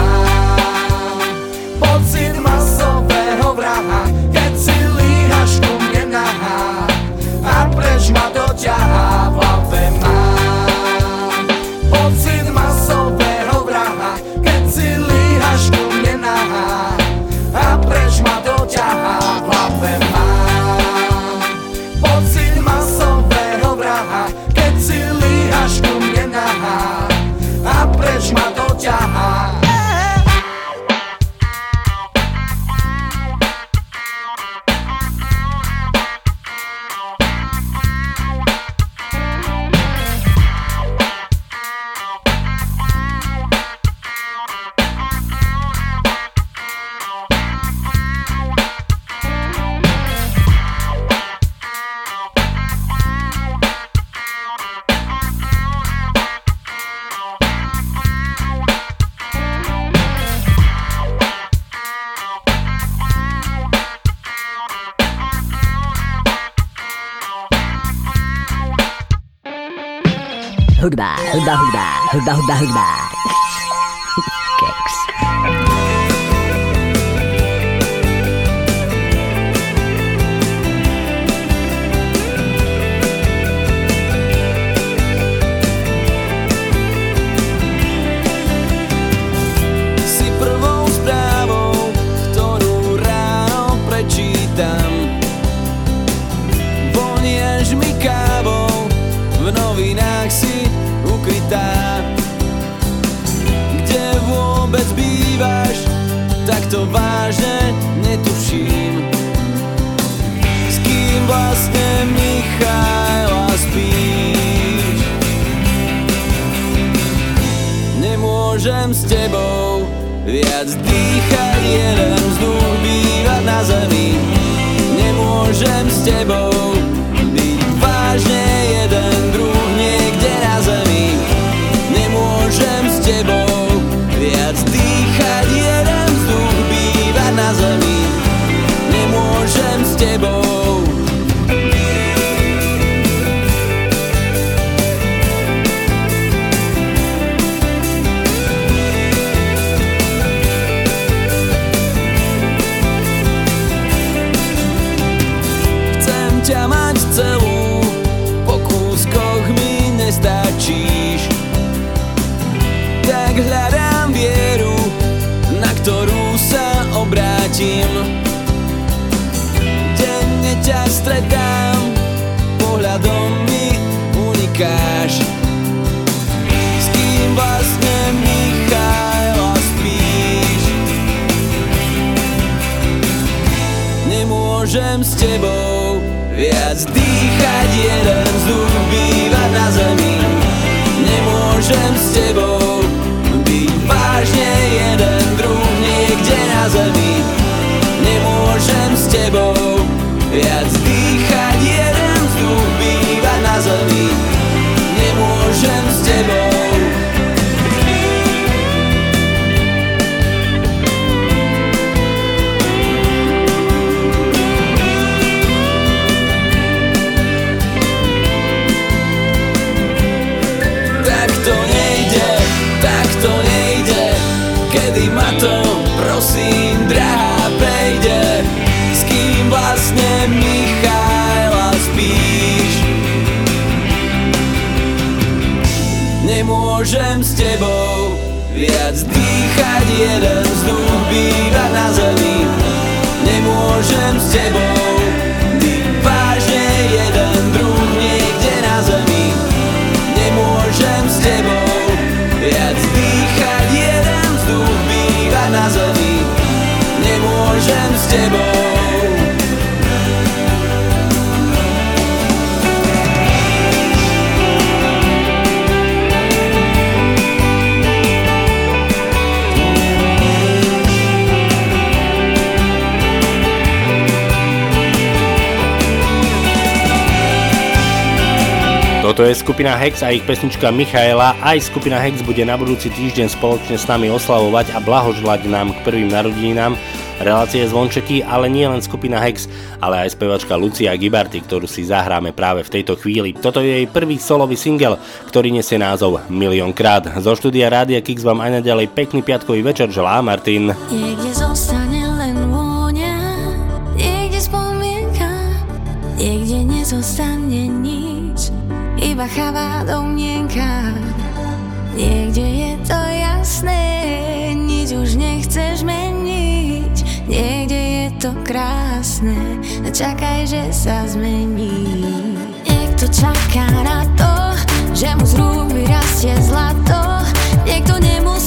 skupina Hex a ich pesnička Michaela. Aj skupina Hex bude na budúci týždeň spoločne s nami oslavovať a blahoželať nám k prvým narodeninám relácie Zvončeky, ale nie len skupina Hex, ale aj spevačka Lucia Gibarty, ktorú si zahráme práve v tejto chvíli. Toto je jej prvý solový single, ktorý nesie názov Miliónkrát. Zo štúdia Rádia Kix vám aj naďalej pekný piatkový večer želá Martin. Niekde iba chavá domnienka. Niekde je to jasné, nič už nechceš meniť, niekde je to krásne, čakaj, že sa zmení. Niekto čaká na to, že mu z rúk vyrastie zlato, niekto nemusí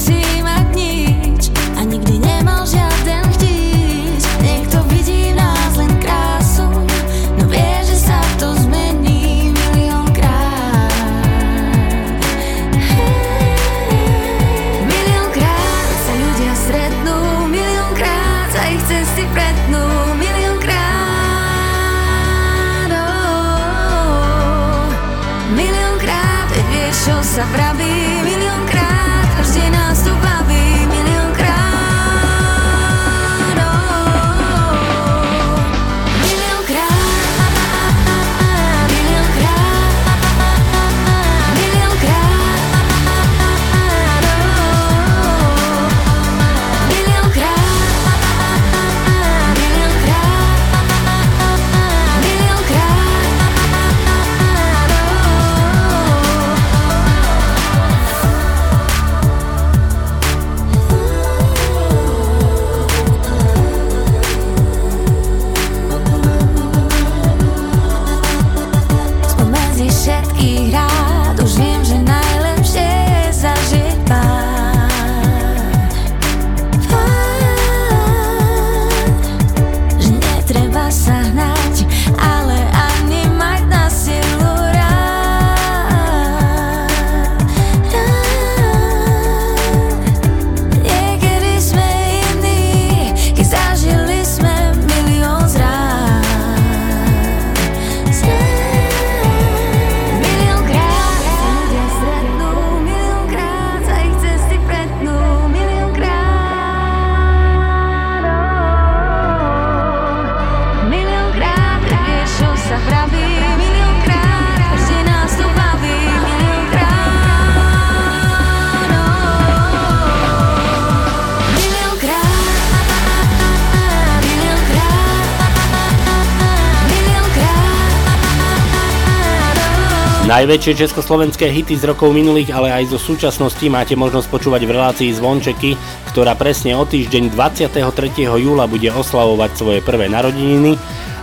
Najväčšie československé hity z rokov minulých, ale aj zo súčasnosti máte možnosť počúvať v relácii Zvončeky, ktorá presne o týždeň 23. júla bude oslavovať svoje prvé narodeniny.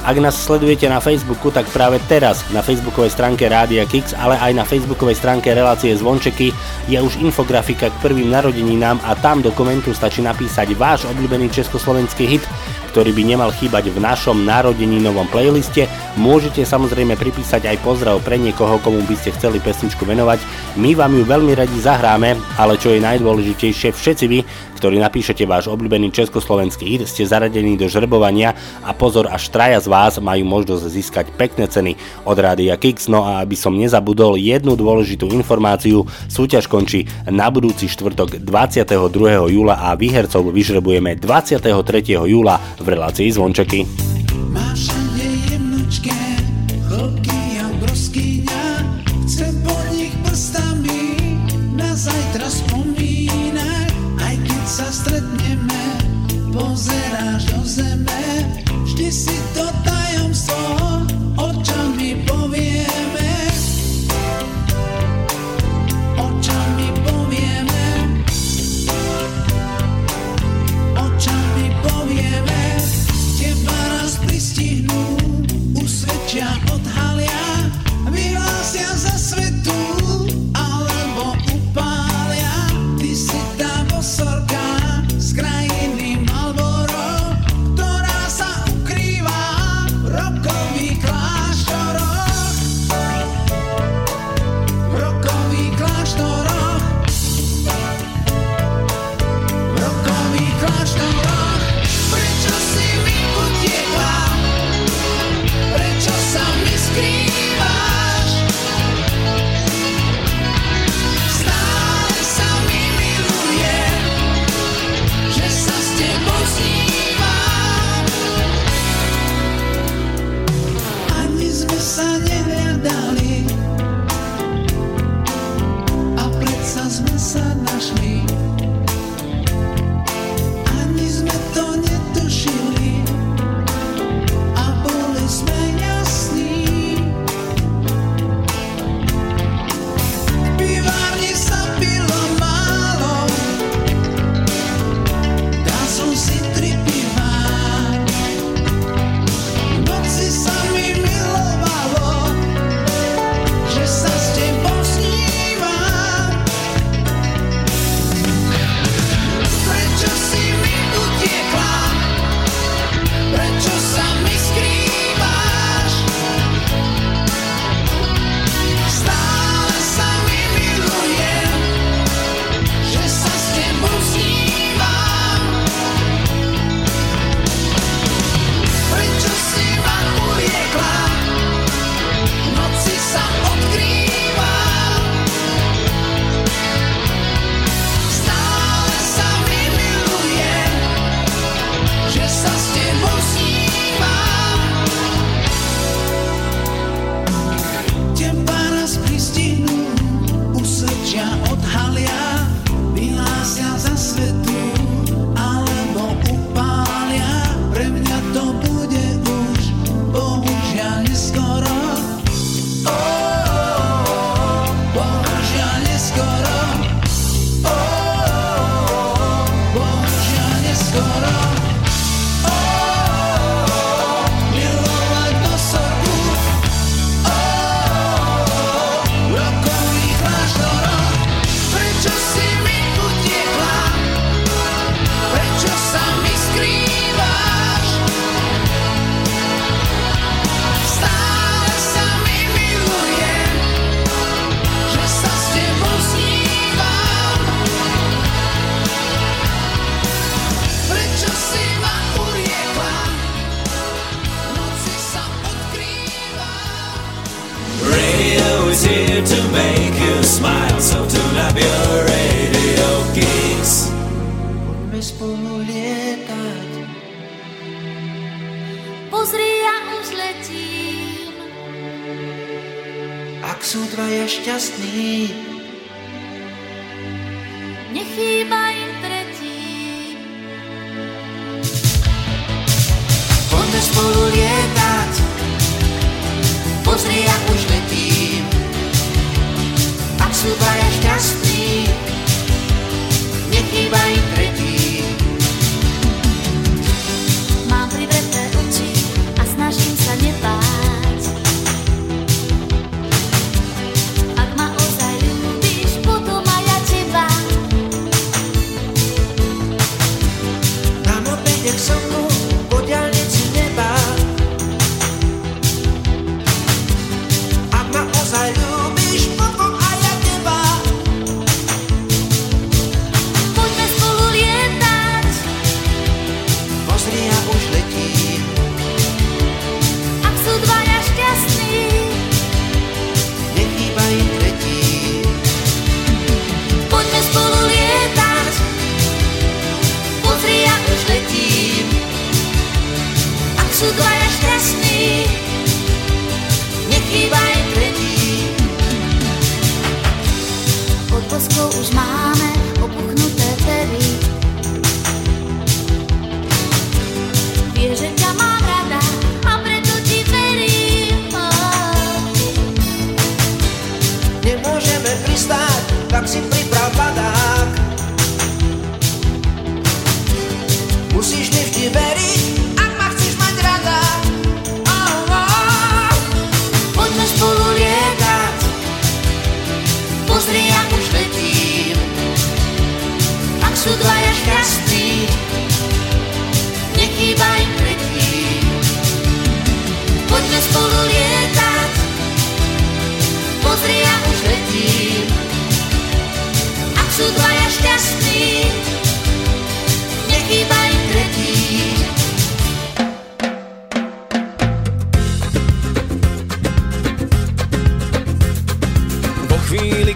Ak nás sledujete na Facebooku, tak práve teraz na facebookovej stránke Rádia Kix, ale aj na facebookovej stránke relácie Zvončeky je už infografika k prvým narodeninám a tam do komentu stačí napísať váš obľúbený československý hit, ktorý by nemal chýbať v našom narodeninovom playliste. Môžete samozrejme pripísať aj pozdrav pre niekoho, komu by ste chceli pesničku venovať. My vám ju veľmi radi zahráme, ale čo je najdôležitejšie, všetci vy, ktorí napíšete váš obľúbený československý hit, ste zaradení do žrebovania a pozor, až traja z vás majú možnosť získať pekné ceny od Rádia Kix. No a aby som nezabudol jednu dôležitú informáciu, súťaž končí na budúci štvrtok 22. júla a výhercov vyžrebujeme 23. júla v relácii Zvončeky.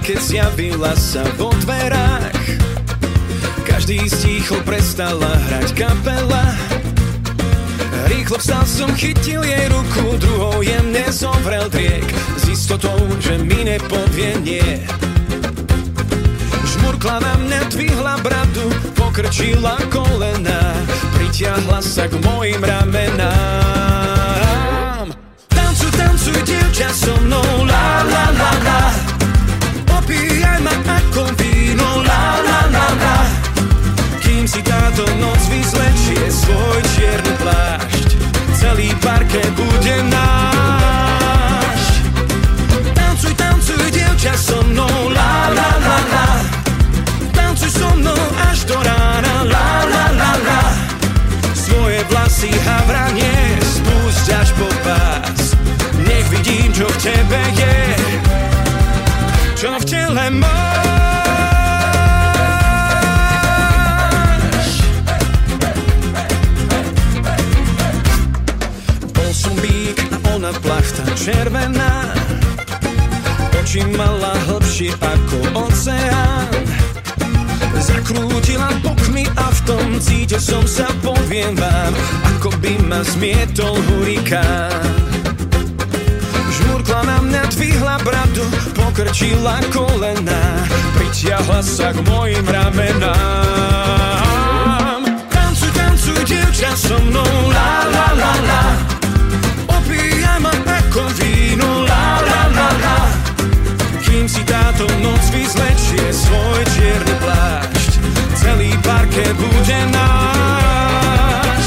Keď zjavila sa vo dverách. Každý sticho prestala hrať kapela. Rýchlo vstal som, chytil jej ruku Druhou jemne zovrel driek. S istotou, že mi nepovie nie. Žmurkla na mňa, dvihla bradu Pokrčila kolena. Pritiahla sa k mojim ramenám. Tancuj, tancuj, dievča so mnou. La, la, la, la Opíjaj ma ako víno. La, la, la, la. Kým si táto noc vyzlečie svoj čierny plášť Celý parket bude náš Tancuj, tancuj, dievča so mnou. La, la, la, la. Tancuj so mnou až do rána. La, la, la, la. Svoje vlasy havranie Spúšť až po pás Nech vidím, čo v tebe je Čo v tele máš? Bol som bík a ona plachta červená. Oči mala hlbšie ako oceán. Zakrútila bokmi a v tom cítil som sa, poviem vám Ako by ma zmietol hurikán Žmurkla na mňa, dvihla bradu Pokrčila kolena Pritiahla sa k mojim ramenám. Tancuj, tancuj, dievča so mnou La, la, la, la. Opíjaj ma ako víno La, la, la, la. Kým si táto noc vyzlečie svoj čierny plášť Celý parket bude náš.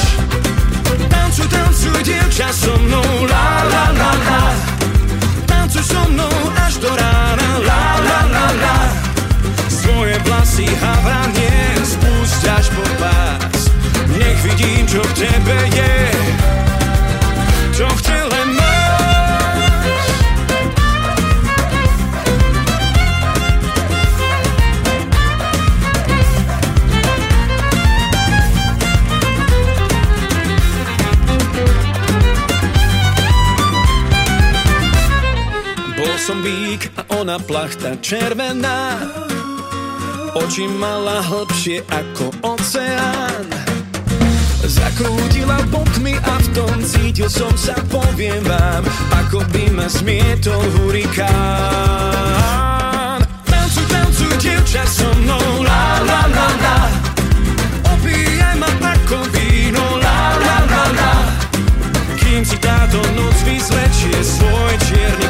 Tancuj, tancuj, dievča so mnou La, la, la, la Tancuj so mnou až do rána. La, la, la, la. Svoje vlasy havranie Spúšť až po pás. Nech vidím, čo v tebe je. Čo v tele som bík a ona plachta červená. Oči mala hlbšie ako oceán. Zakrútila bokmi a v tom cítil som sa, poviem vám Ako by ma smietol hurikán. Tancuj, tancuj, dievča so mnou La, la, la, la. Opíjaj ma ako víno La, la, la, la. Kým si táto noc vyzlečie svoj čierny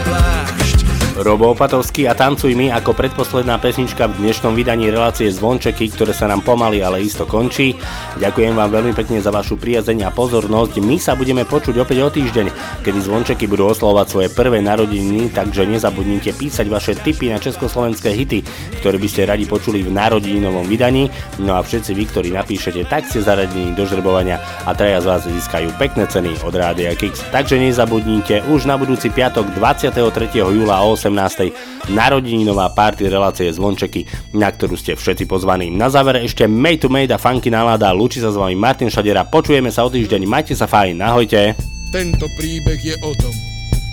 Robo Opatovský a Tancuj mi ako predposledná pesnička v dnešnom vydaní relácie Zvončeky, ktoré sa nám pomaly, ale isto končí. Ďakujem vám veľmi pekne za vašu priazeň a pozornosť. My sa budeme počuť opäť o týždeň, kedy Zvončeky budú oslovať svoje prvé narodeniny, takže nezabudnite písať vaše tipy na československé hity, ktoré by ste radi počuli v narodeninovom vydaní. No a všetci vy, ktorí napíšete, tak ste zaradení do žrebovania a traja z vás získajú pekné ceny od Rádia Kix. Takže nezabudnite už na budúci piatok 23. júla o 18. narodeninová party relácie Zvončeky, na ktorú ste všetci pozvaní. Na záver ešte Made to Made a funky nálada, lúči sa s vami Martin Šadera, počujeme sa o týždeň, majte sa fajn, ahojte. Tento príbeh je o tom,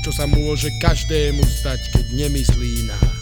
čo sa môže každému stať, keď nemyslí na...